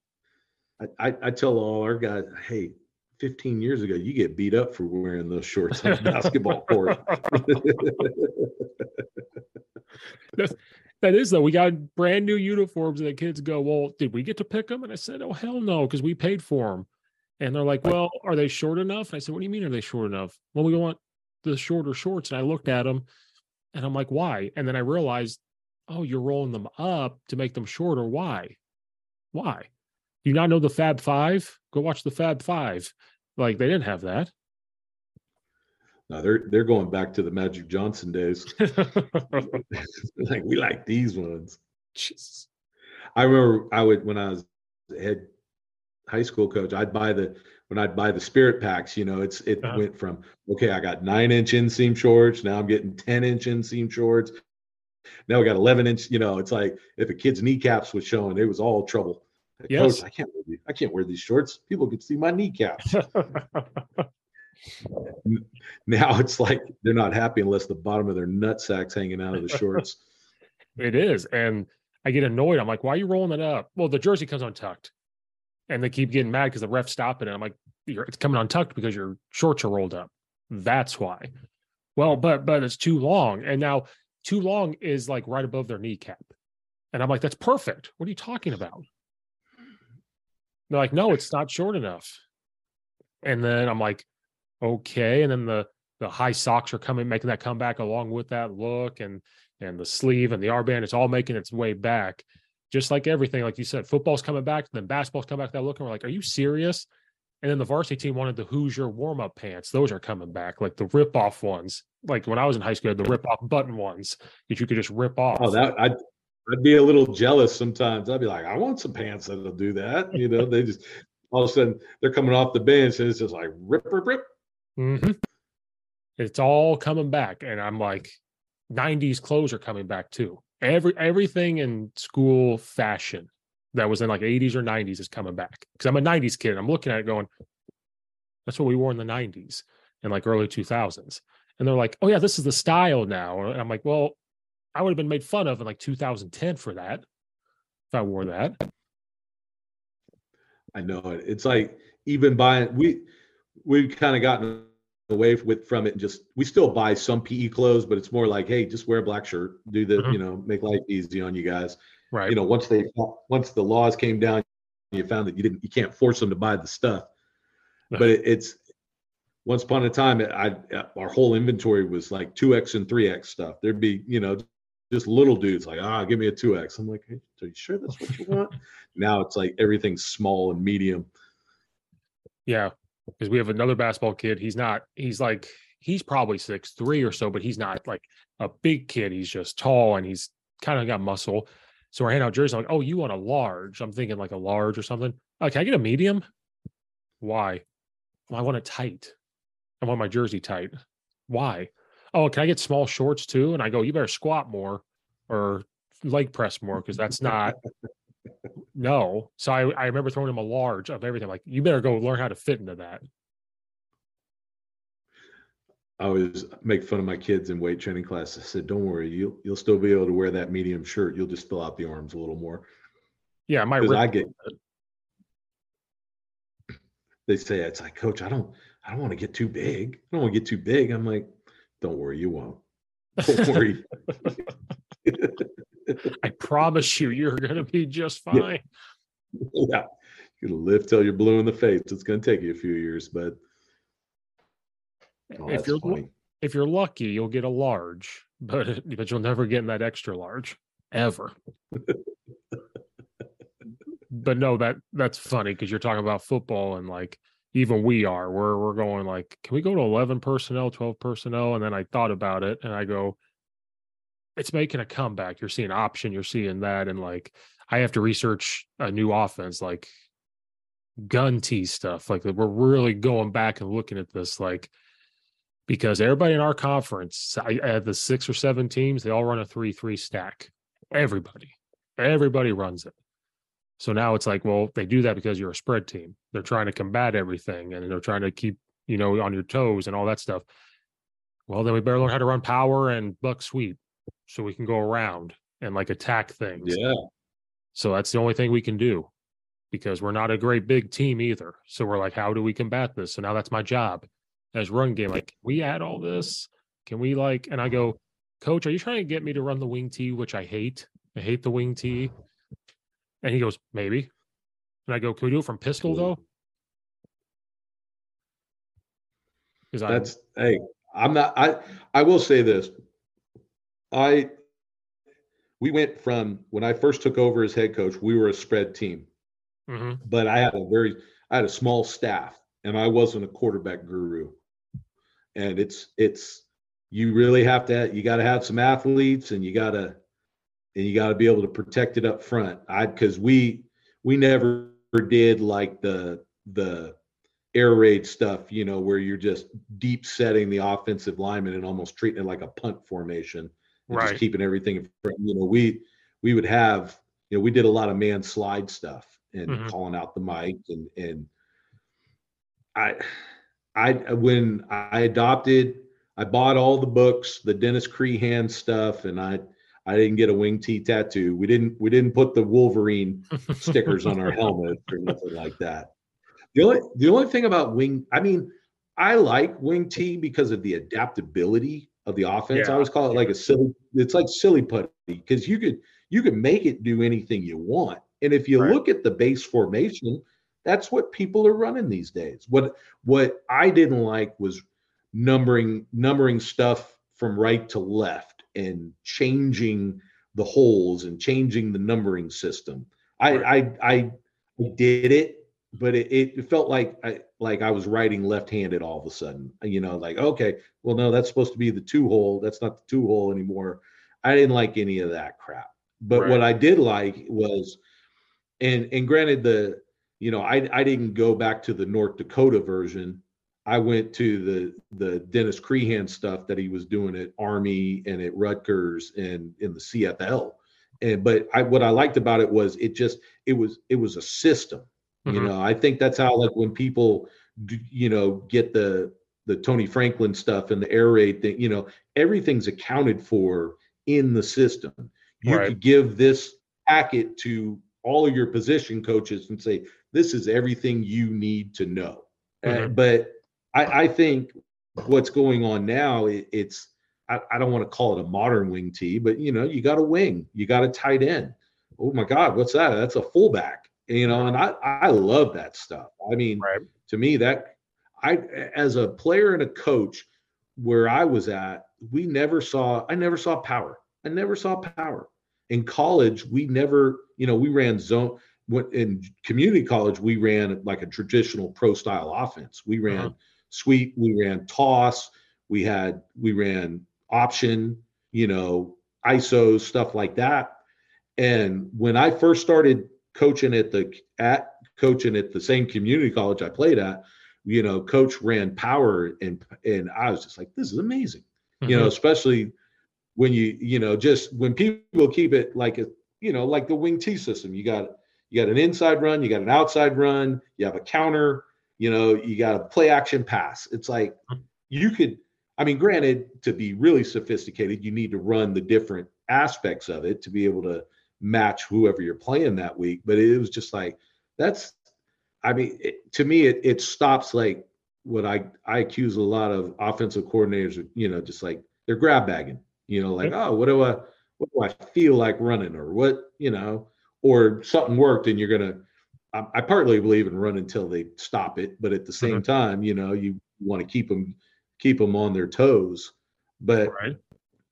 I, I tell all our guys, hey, 15 years ago, you get beat up for wearing those shorts on the basketball court. that is though. We got brand new uniforms, and the kids go, "Well, did we get to pick them?" And I said, "Oh hell no, because we paid for them." And they're like, "Well, are they short enough?" And I said, "What do you mean are they short enough?" Well, we want the shorter shorts, and I looked at them, and I'm like, "Why?" And then I realized, "Oh, you're rolling them up to make them shorter. Why? Why?" Do you not know the Fab Five? Go watch the Fab Five. Like they didn't have that. No, they're they're going back to the Magic Johnson days. like we like these ones. Jesus. I remember I would when I was head high school coach, I'd buy the when I'd buy the spirit packs, you know, it's it uh-huh. went from okay, I got nine inch inseam shorts, now I'm getting 10 inch inseam shorts. Now we got 11 inch, you know, it's like if a kid's kneecaps was showing, it was all trouble. Yes. Coach, I can't wear these, I can't wear these shorts. People can see my kneecaps. now it's like they're not happy unless the bottom of their nut sacks hanging out of the shorts. it is. And I get annoyed. I'm like, why are you rolling it up? Well, the jersey comes untucked. And they keep getting mad because the ref stopping it. I'm like, it's coming untucked because your shorts are rolled up. That's why. Well, but but it's too long. And now too long is like right above their kneecap. And I'm like, that's perfect. What are you talking about? They're like, no, it's not short enough. And then I'm like, okay. And then the the high socks are coming, making that comeback along with that look and and the sleeve and the armband. It's all making its way back. Just like everything, like you said, football's coming back, then basketball's coming back. That look, and we're like, are you serious? And then the varsity team wanted the Hoosier warm up pants. Those are coming back, like the rip off ones. Like when I was in high school, the rip off button ones that you could just rip off. Oh, that I I'd be a little jealous sometimes. I'd be like, I want some pants that'll do that. You know, they just all of a sudden they're coming off the bench and it's just like rip, rip, rip. Mm-hmm. It's all coming back, and I'm like, '90s clothes are coming back too. Every everything in school fashion that was in like 80s or 90s is coming back because I'm a 90s kid. I'm looking at it going, that's what we wore in the 90s and like early 2000s. And they're like, oh yeah, this is the style now. And I'm like, well, I would have been made fun of in like 2010 for that if I wore that. I know it. It's like even buying we we've kind of gotten away with from it and just we still buy some PE clothes, but it's more like, hey, just wear a black shirt, do the mm-hmm. you know, make life easy on you guys. Right. You know, once they once the laws came down, you found that you didn't you can't force them to buy the stuff. But it, it's once upon a time, I our whole inventory was like two X and three X stuff. There'd be you know just little dudes like, ah, give me a 2X. I'm like, hey, are you sure that's what you want? now it's like everything's small and medium. Yeah. Because we have another basketball kid. He's not, he's like, he's probably six three or so, but he's not like a big kid. He's just tall and he's kind of got muscle. So we're handing out jerseys. I'm like, oh, you want a large? I'm thinking like a large or something. Oh, can I get a medium? Why? Well, I want it tight. I want my jersey tight. Why? Oh, can I get small shorts too? And I go, you better squat more or leg press more because that's not no. So I, I remember throwing him a large of everything. Like, you better go learn how to fit into that. I always make fun of my kids in weight training class. I said, "Don't worry, you'll you'll still be able to wear that medium shirt. You'll just fill out the arms a little more." Yeah, my I get. They say it's like, Coach, I don't, I don't want to get too big. I don't want to get too big. I'm like, don't worry, you won't. Don't worry. I promise you, you're going to be just fine. Yeah. yeah. You're going to live till you're blue in the face. It's going to take you a few years, but oh, if you're funny. if you're lucky, you'll get a large, but but you'll never get in that extra large ever. but no, that that's funny because you're talking about football and like even we are we're we're going like can we go to 11 personnel 12 personnel? And then i thought about it and i go it's making a comeback. You're seeing option you're seeing that and like i have to research a new offense like gun t stuff like we're really going back and looking at this like because everybody in our conference I, I the six or seven teams they all run a three three stack. Everybody everybody runs it so now it's like, well, they do that because you're a spread team. They're trying to combat everything and they're trying to keep, you know, on your toes and all that stuff. Well, then we better learn how to run power and buck sweep so we can go around and like attack things. Yeah. So that's the only thing we can do because we're not a great big team either. So we're like, how do we combat this? So now that's my job as run game. Like, we add all this? Can we like, and I go, coach, are you trying to get me to run the wing T, which I hate? I hate the wing T. And he goes, maybe. And I go, can we do it from pistol though? Because that's hey, I'm not. I I will say this. I we went from when I first took over as head coach, we were a spread team, mm-hmm. but I had a very I had a small staff, and I wasn't a quarterback guru. And it's it's you really have to you got to have some athletes, and you got to and you got to be able to protect it up front. I because we we never did like the the air raid stuff, you know, where you're just deep setting the offensive lineman and almost treating it like a punt formation, right. just keeping everything in front. You know, we we would have, you know, we did a lot of man slide stuff and mm-hmm. calling out the mic and and I I when I adopted, I bought all the books, the Dennis Creehan stuff, and I I didn't get a wing T tattoo. We didn't we didn't put the Wolverine stickers on our helmet or nothing like that. The only the only thing about wing, I mean, I like wing T because of the adaptability of the offense. Yeah. I always call it like a silly. It's like silly putty because you could you could make it do anything you want. And if you right. look at the base formation, that's what people are running these days. What what I didn't like was numbering numbering stuff from right to left and changing the holes and changing the numbering system. I I, I did it, but it, it felt like I like I was writing left-handed all of a sudden. You know, like okay, well no, that's supposed to be the two hole. That's not the two hole anymore. I didn't like any of that crap. But right. what I did like was, and and granted the you know I I didn't go back to the North Dakota version I went to the the Dennis Creehan stuff that he was doing at Army and at Rutgers and in the CFL. And but I what I liked about it was it just it was it was a system. Mm-hmm. You know, I think that's how like when people you know get the the Tony Franklin stuff and the air raid thing, you know, everything's accounted for in the system. You right. could give this packet to all of your position coaches and say, this is everything you need to know. Mm-hmm. Uh, but I, I think what's going on now, it, it's I, I, don't want to call it a modern wing T, but you know, you got a wing, you got a tight end. Oh my God, what's that? That's a fullback. You know, and I I love that stuff. I mean, right. to me, that I as a player and a coach, where I was at, we never saw I never saw power. I never saw power. In college, we never, you know, we ran zone in community college, we ran like a traditional pro style offense. We ran uh-huh sweep, we ran toss, we had we ran option, you know, ISO stuff like that. And when I first started coaching at the at coaching at the same community college I played at, you know, coach ran power and and I was just like, this is amazing. Mm-hmm. You know, mm-hmm. especially when you, you know, just when people keep it like a, you know, like the wing T system. You got you got an inside run, you got an outside run, you have a counter, you know, you got a play action pass. It's like you could, I mean, granted, to be really sophisticated, you need to run the different aspects of it to be able to match whoever you're playing that week. But it was just like that's, I mean, it, to me, it it stops like what I I accuse a lot of offensive coordinators, of, you know, just like they're grab bagging, you know, like oh, what do I what do I feel like running or what you know, or something worked and you're gonna. I, I partly believe in run until they stop it, but at the same mm-hmm. time, you know, you want to keep them keep them on their toes, but right.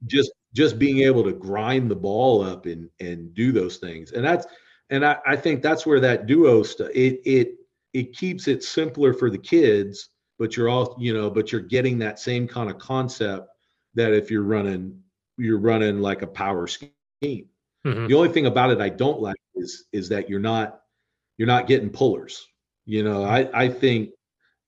just just being able to grind the ball up and and do those things, and that's and I, I think that's where that duo stuff it it it keeps it simpler for the kids but you're all you know but you're getting that same kind of concept that if you're running you're running like a power scheme mm-hmm. the only thing about it i don't like is is that you're not you're not getting pullers you know i i think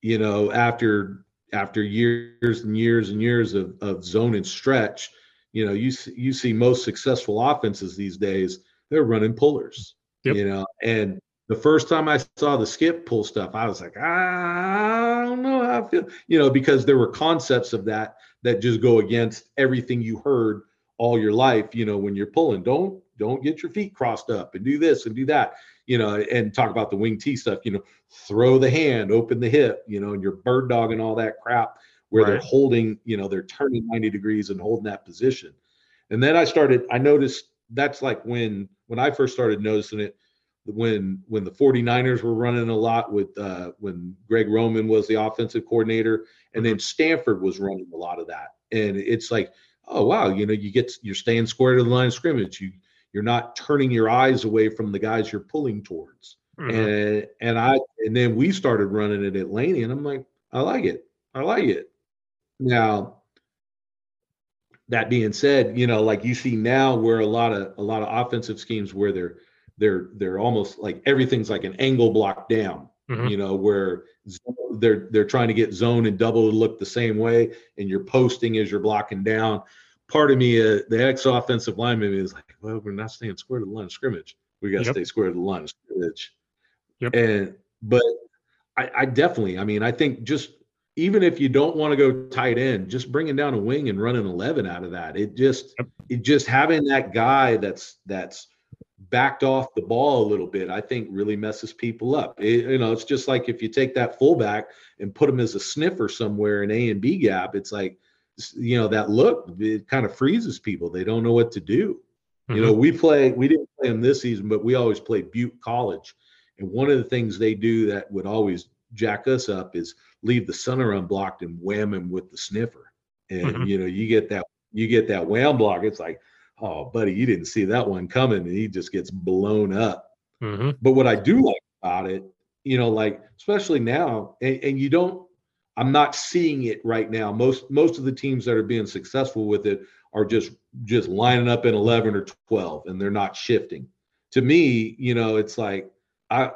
you know after after years and years and years of, of zone and stretch you know you you see most successful offenses these days they're running pullers yep. you know and the first time I saw the skip pull stuff, I was like, I don't know how I feel, you know, because there were concepts of that that just go against everything you heard all your life, you know, when you're pulling. Don't don't get your feet crossed up and do this and do that, you know, and talk about the wing T stuff, you know, throw the hand, open the hip, you know, and your bird dog and all that crap where right. they're holding, you know, they're turning 90 degrees and holding that position. And then I started, I noticed that's like when when I first started noticing it when when the 49ers were running a lot with uh, when Greg Roman was the offensive coordinator, and then mm-hmm. Stanford was running a lot of that. And it's like, oh wow, you know, you get you're staying square to the line of scrimmage. You you're not turning your eyes away from the guys you're pulling towards. Mm-hmm. And and I and then we started running it at Laney, and I'm like, I like it. I like it. Now, that being said, you know, like you see now where a lot of a lot of offensive schemes where they're they're they're almost like everything's like an angle block down mm-hmm. you know where they're they're trying to get zone and double to look the same way and you're posting as you're blocking down part of me uh, the ex offensive lineman is like well we're not staying square to the line of scrimmage we got to yep. stay square to the line of scrimmage yep. and but I, I definitely i mean i think just even if you don't want to go tight end, just bringing down a wing and running 11 out of that. It just, yep. it just having that guy that's, that's backed off the ball a little bit, I think really messes people up. It, you know, it's just like if you take that fullback and put him as a sniffer somewhere in A and B gap, it's like, you know, that look, it kind of freezes people. They don't know what to do. Mm-hmm. You know, mm-hmm. we play, we didn't play them this season, but we always play Butte College. And one of the things they do that would always jack us up is leave the center unblocked and wham him with the sniffer. And, mm-hmm. you know, you get that, you get that wham block. It's like, oh, buddy, you didn't see that one coming, and he just gets blown up. Mm-hmm. But what I do like about it, you know, like especially now, and, and, you don't, I'm not seeing it right now. Most most of the teams that are being successful with it are just just lining up in 11 or 12, and they're not shifting. To me, you know, it's like I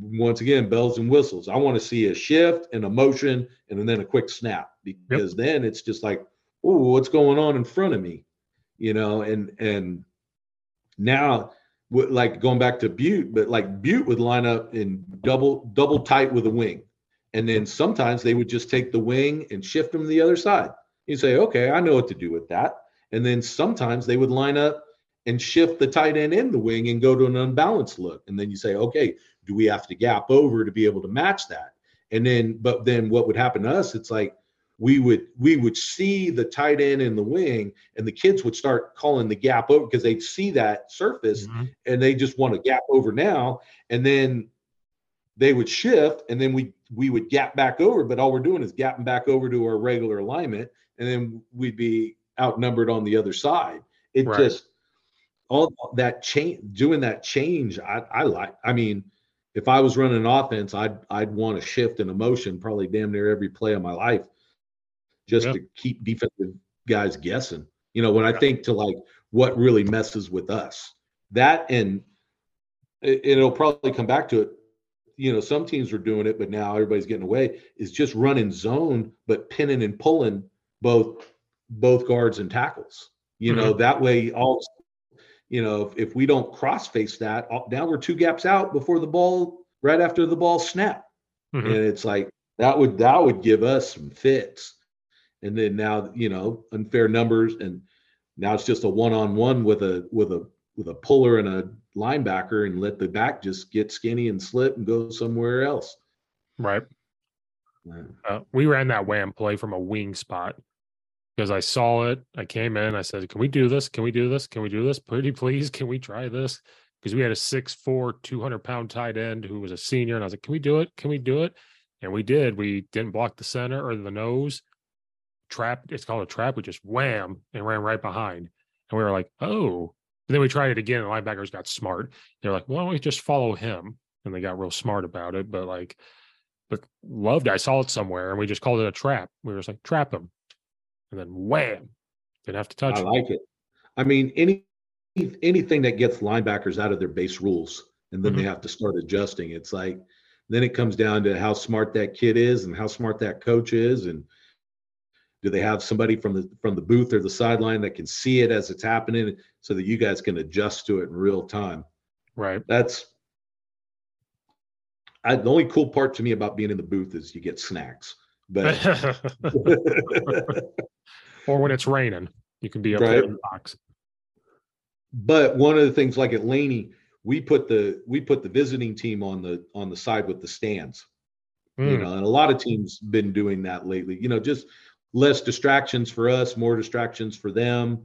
once again bells and whistles. I want to see a shift and a motion, and then a quick snap because yep. then it's just like, oh, what's going on in front of me? you know, and and now like going back to Butte, but like Butte would line up in double double tight with a wing, and then sometimes they would just take the wing and shift them to the other side. You say, okay, I know what to do with that. And then sometimes they would line up and shift the tight end in the wing and go to an unbalanced look. And then you say, okay, do we have to gap over to be able to match that? And then, but then what would happen to us? It's like we would we would see the tight end in the wing and the kids would start calling the gap over because they'd see that surface mm-hmm. and they just want to gap over now and then they would shift and then we we would gap back over but all we're doing is gapping back over to our regular alignment and then we'd be outnumbered on the other side it right. just all that change doing that change I, I like i mean if i was running an offense i'd i'd want to shift in a motion probably damn near every play of my life just yeah. to keep defensive guys guessing. You know, when I think to like what really messes with us, that and it, it'll probably come back to it. You know, some teams are doing it, but now everybody's getting away. Is just running zone, but pinning and pulling both both guards and tackles. You mm-hmm. know, that way all you know, if, if we don't cross face that, now we're two gaps out before the ball, right after the ball snap. Mm-hmm. And it's like that would that would give us some fits and then now you know unfair numbers and now it's just a one-on-one with a with a with a puller and a linebacker and let the back just get skinny and slip and go somewhere else. Right. Uh, we ran that wham play from a wing spot because I saw it. I came in. I said, "Can we do this? Can we do this? Can we do this? Pretty please, can we try this?" Because we had a 6'4", 200 pound tight end who was a senior, and I was like, "Can we do it? Can we do it?" And we did. We didn't block the center or the nose. Trap. It's called a trap. We just wham and ran right behind, and we were like, "Oh." And then we tried it again. And linebackers got smart. They're like, "Why don't we just follow him?" And they got real smart about it. But like, but loved. It. I saw it somewhere, and we just called it a trap. We were just like, "Trap him." and then wham, didn't have to touch. I like it. I mean, any anything that gets linebackers out of their base rules, and then mm-hmm. they have to start adjusting. It's like then it comes down to how smart that kid is and how smart that coach is, and do they have somebody from the from the booth or the sideline that can see it as it's happening, so that you guys can adjust to it in real time. Right. That's I, the only cool part to me about being in the booth is you get snacks. But or when it's raining, you can be up right. there in the box. But one of the things, like at Laney, we put the we put the visiting team on the on the side with the stands. Mm. You hmm. know, and a lot of teams been doing that lately. You know, just less distractions for us, more distractions for them.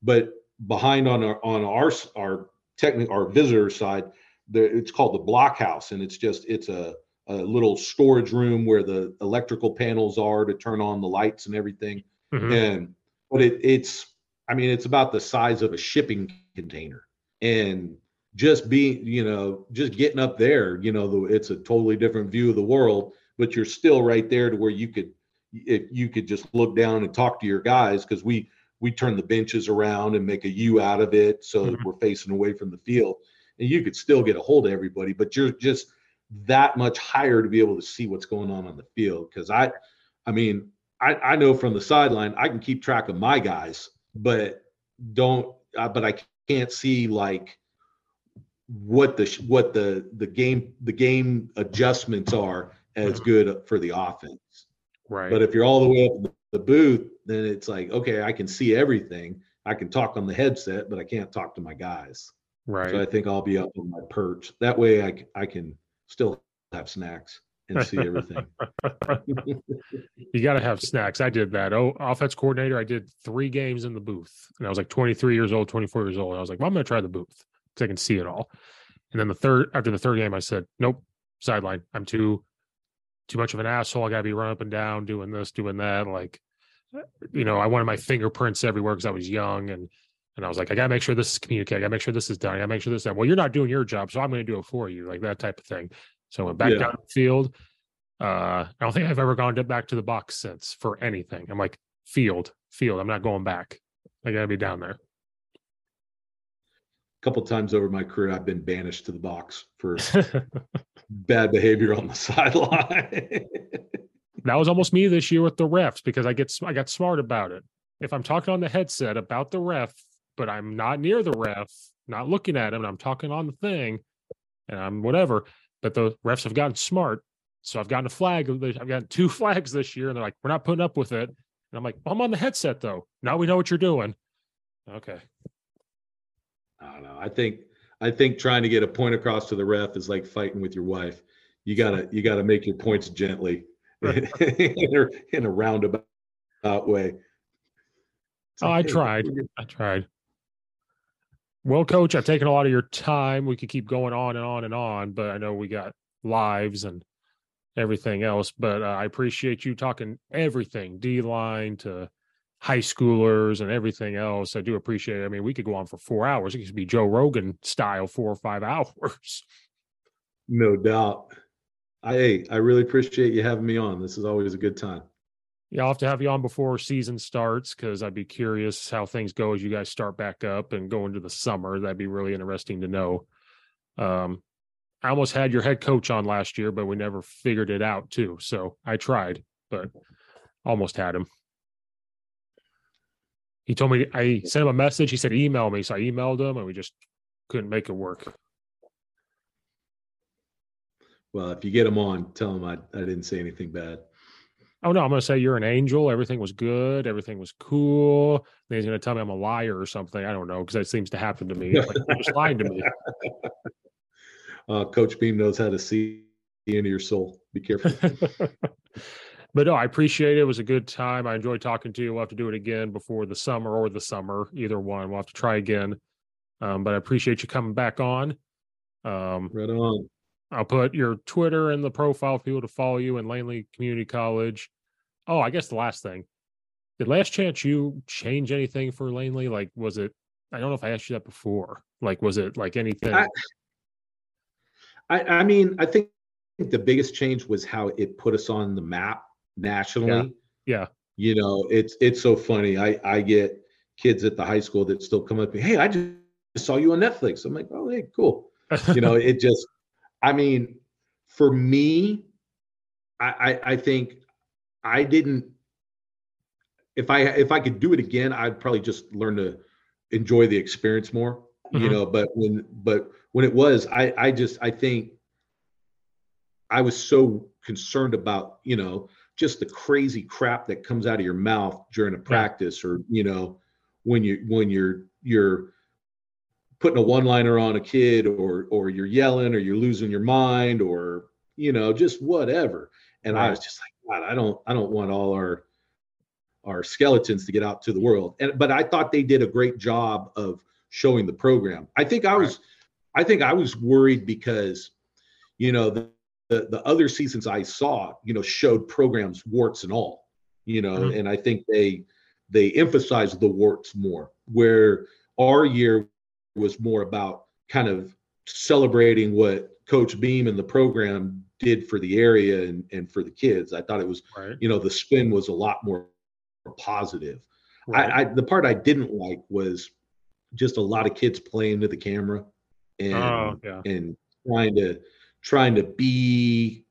But behind on our on our our technical our visitor side, there it's called the blockhouse, and it's just it's a a little storage room where the electrical panels are to turn on the lights and everything. Mm-hmm. And but it, it's I mean it's about the size of a shipping container, and just being you know just getting up there, you know, the, it's a totally different view of the world. But you're still right there to where you could if you could just look down and talk to your guys because we we turn the benches around and make a U out of it so mm-hmm. we're facing away from the field, and you could still get a hold of everybody, but you're just that much higher to be able to see what's going on on the field. Because I, I mean, I, I know from the sideline I can keep track of my guys, but don't. Uh, but I can't see like what the what the the game the game adjustments are as mm-hmm. good for the offense. Right. But if you're all the way up the booth, then it's like okay, I can see everything. I can talk on the headset, but I can't talk to my guys. Right. So I think I'll be up on my perch. That way, I I can still have snacks and see everything. you got to have snacks. I did that. Oh, offense coordinator. I did three games in the booth, and I was like 23 years old, 24 years old. I was like, well, I'm going to try the booth because I can see it all. And then the third, after the third game, I said, nope, sideline. I'm too, too much of an asshole. I got to be running up and down, doing this, doing that. Like, you know, I wanted my fingerprints everywhere because I was young and. And I was like, I gotta make sure this is communicated. I gotta make sure this is done. I gotta make sure this is done. Well, you're not doing your job, so I'm gonna do it for you, like that type of thing. So I went back yeah. down the field. Uh, I don't think I've ever gone to, back to the box since for anything. I'm like, field, field. I'm not going back. I gotta be down there. Couple times over my career, I've been banished to the box for bad behavior on the sideline. that was almost me this year with the refs because I get I got smart about it. If I'm talking on the headset about the ref, but I'm not near the ref, not looking at him, and I'm talking on the thing, and I'm whatever, but the refs have gotten smart. So I've gotten a flag. I've gotten two flags this year, and they're like, "We're not putting up with it." And I'm like, "I'm on the headset though. Now we know what you're doing." Okay. I don't know. I think I think trying to get a point across to the ref is like fighting with your wife. You gotta you gotta make your points gently in, a, roundabout way. Oh, I tried. I tried. Well, coach, I've taken a lot of your time. We could keep going on and on and on, but I know we got lives and everything else. But uh, I appreciate you talking everything D line to high schoolers and everything else. I do appreciate it. I mean, we could go on for four hours. It could be Joe Rogan style, four or five hours. No doubt. I I really appreciate you having me on. This is always a good time. Yeah, I'll have to have you on before season starts because I'd be curious how things go as you guys start back up and go into the summer. That'd be really interesting to know. Um, I almost had your head coach on last year, but we never figured it out too. So I tried, but almost had him. He told me I sent him a message. He said email me, so I emailed him, and we just couldn't make it work. Well, if you get him on, tell him I, I didn't say anything bad. Oh no, I'm gonna say you're an angel. Everything was good. Everything was cool. Then he's gonna tell me I'm a liar or something. I don't know because that seems to happen to me. Like, just lying to me. Uh, Coach Beam knows how to see into your soul. Be careful. but no, I appreciate it. It was a good time. I enjoyed talking to you. We'll have to do it again before the summer or the summer, either one. We'll have to try again. Um, but I appreciate you coming back on. Um, right on. I'll put your Twitter in the profile for people to follow you in Laney Community College. Oh, I guess the last thing. Did Last Chance U change anything for Laney? Like, was it? I don't know if I asked you that before. Like, was it like anything? I, I, I mean, I think the biggest change was how it put us on the map nationally. Yeah. yeah. You know, it's it's so funny. I I get kids at the high school that still come up to me, hey, I just saw you on Netflix. I'm like, oh, hey, cool. You know, it just, I mean, for me, I, I I think I didn't. If I if I could do it again, I'd probably just learn to enjoy the experience more. Mm-hmm. You know, but when but when it was, I I just I think I was so concerned about you know just the crazy crap that comes out of your mouth during a practice or you know when you when you're you're putting a one liner on a kid or or you're yelling or you're losing your mind or you know just whatever. And i was just like god i don't i don't want all our our skeletons to get out to the world. And but i thought they did a great job of showing the program. I think i was. I think I was worried because, you know, the, the, the other seasons I saw, you know, showed programs warts and all, you know, mm-hmm. and I think they they emphasized the warts more. Where our year was more about kind of celebrating what Coach Beam and the program did for the area and, and for the kids. I thought it was, right. you know, the spin was a lot more positive. Right. I, I the part I didn't like was just a lot of kids playing to the camera and oh, yeah. and trying to trying to be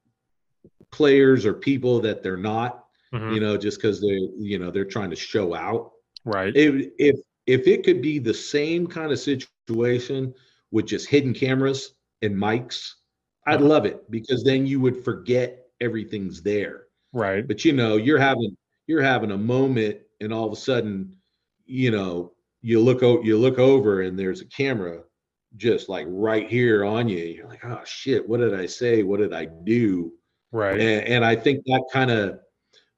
players or people that they're not mm-hmm. you know just because they're you know they're trying to show out right if if if it could be the same kind of situation with just hidden cameras and mics i'd uh-huh. love it because then you would forget everything's there right but you know you're having you're having a moment and all of a sudden you know you look o- you look over and there's a camera just like right here on you. You're like, oh shit, what did I say? What did I do? Right. And, and I think that kind of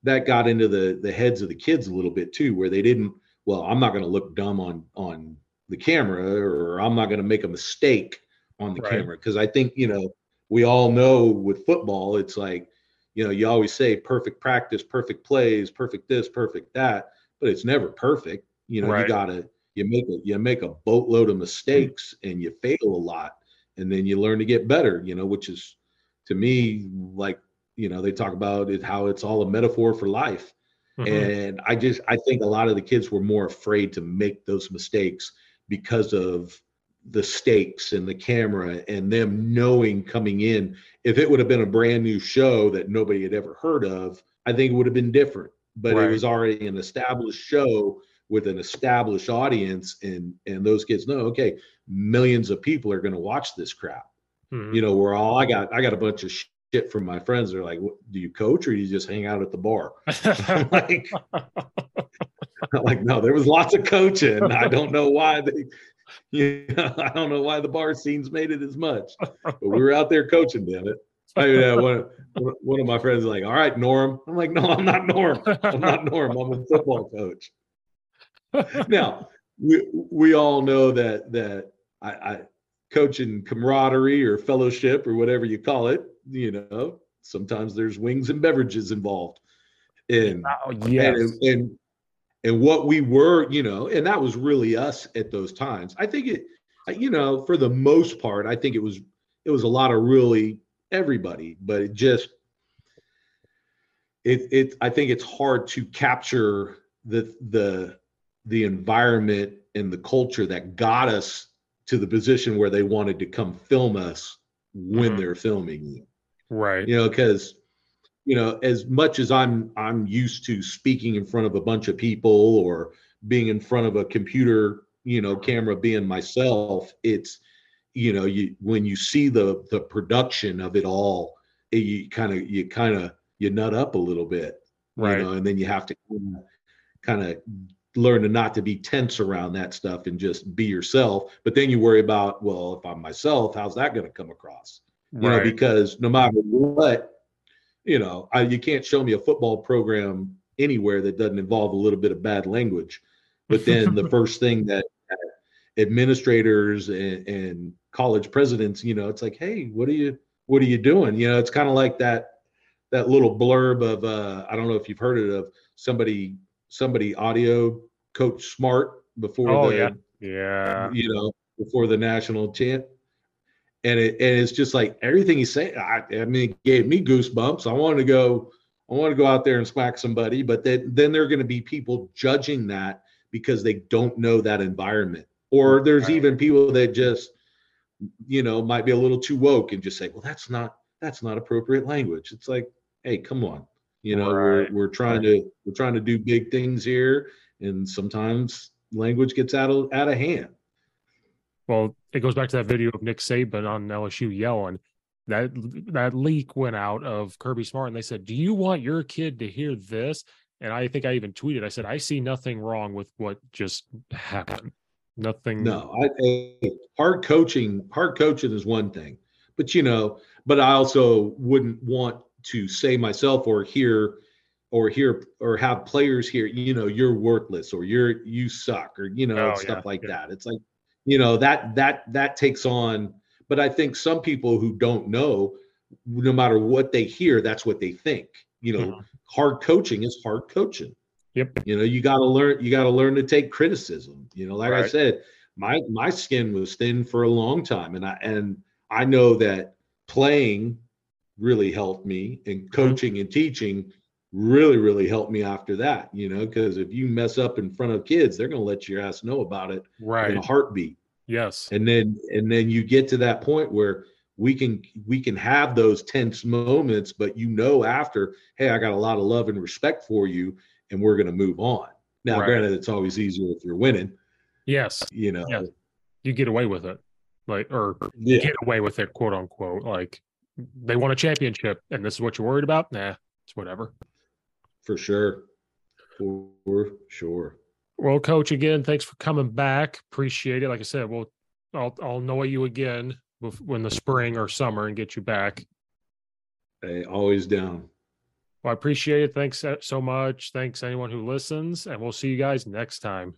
that got into the the heads of the kids a little bit too, where they didn't. Well, I'm not going to look dumb on on the camera, or I'm not going to make a mistake on the right. camera because I think you know we all know with football, it's like you know you always say perfect practice, perfect plays, perfect this, perfect that, but it's never perfect. You know, right. you gotta you make a you make a boatload of mistakes and you fail a lot and then you learn to get better you know which is to me like you know they talk about it how it's all a metaphor for life mm-hmm. and i just i think a lot of the kids were more afraid to make those mistakes because of the stakes and the camera and them knowing coming in if it would have been a brand new show that nobody had ever heard of i think it would have been different but right. it was already an established show with an established audience and and those kids know okay millions of people are going to watch this crap mm-hmm. you know where all i got i got a bunch of shit from my friends they're like do you coach or do you just hang out at the bar like like no there was lots of coaching i don't know why they you know, i don't know why the bar scenes made it as much but we were out there coaching damn it I mean, uh, one, one of my friends is like, all right, Norm. I'm like, no, I'm not Norm. I'm not Norm. I'm a football coach now we we all know that that I, I coaching camaraderie or fellowship or whatever you call it. You know, sometimes there's wings and beverages involved. Oh, and oh, yes. and, and and what we were, you know, and that was really us at those times. I think it, you know, for the most part, I think it was it was a lot of really everybody, but it just it it I think it's hard to capture the the the environment and the culture that got us to the position where they wanted to come film us when mm-hmm. they're filming Right. You know, because you know, as much as I'm I'm used to speaking in front of a bunch of people or being in front of a computer, you know, camera being myself, it's you know, you when you see the the production of it all, it, you kind of you kind of you nut up a little bit Right. You know, and then you have to kind of learn to not to be tense around that stuff and just be yourself. But then you worry about, well, if I'm myself, how's that going to come across? You right. know, because no matter what, you know, I, you can't show me a football program anywhere that doesn't involve a little bit of bad language. But then the first thing that administrators and, and college presidents, you know, it's like, hey, what are you what are you doing? You know, it's kind of like that that little blurb of uh, I don't know if you've heard it of somebody somebody audio coach smart before oh, the yeah. yeah. you know before the national champ and it and it's just like everything he's saying I, I mean it gave me goosebumps. I wanted to go I want to go out there and smack somebody but then then there are going to be people judging that because they don't know that environment. Or mm, there's Right. even people that just you know might be a little too woke and just say well that's not that's not appropriate language. It's like hey come on you know Right. we're we're trying to we're trying to do big things here and sometimes language gets out of out of hand Well, it goes back to that video of Nick Saban on LSU yelling. That that leak went out of Kirby Smart, and they said, "Do you want your kid to hear this?" And I think I even tweeted. I said, "I see nothing wrong with what just happened. Nothing. no I, I hard coaching hard coaching is one thing but you know but i also wouldn't want to say myself or hear or hear or have players here you know you're worthless or you're you suck or you know Oh, stuff yeah, like yeah. that it's like you know that that that takes on but i think some people who don't know no matter what they hear that's what they think you know Mhm. hard coaching is hard coaching Yep. you know you got to learn you got to learn to take criticism you know like i said my my skin was thin for a long time and i and i know that playing really helped me and mm-hmm. coaching and teaching really really helped me after that you know because if you mess up in front of kids they're going to let your ass know about it right in a heartbeat Yes. and then and then you get to that point where we can we can have those tense moments but you know after hey i got a lot of love and respect for you and we're going to move on now Right. granted it's always easier if you're winning Yes. you know Yeah. You get away with it, like, or yeah, get away with it, quote unquote. Like, they won a championship, and this is what you're worried about. Nah, it's whatever. for sure for sure Well, coach, again, thanks for coming back. Appreciate it. Like I said, we'll I'll I'll annoy you again when the spring or summer and get you back. hey, always down Well, I appreciate it. Thanks uh, so much. Thanks anyone who listens, and we'll see you guys next time.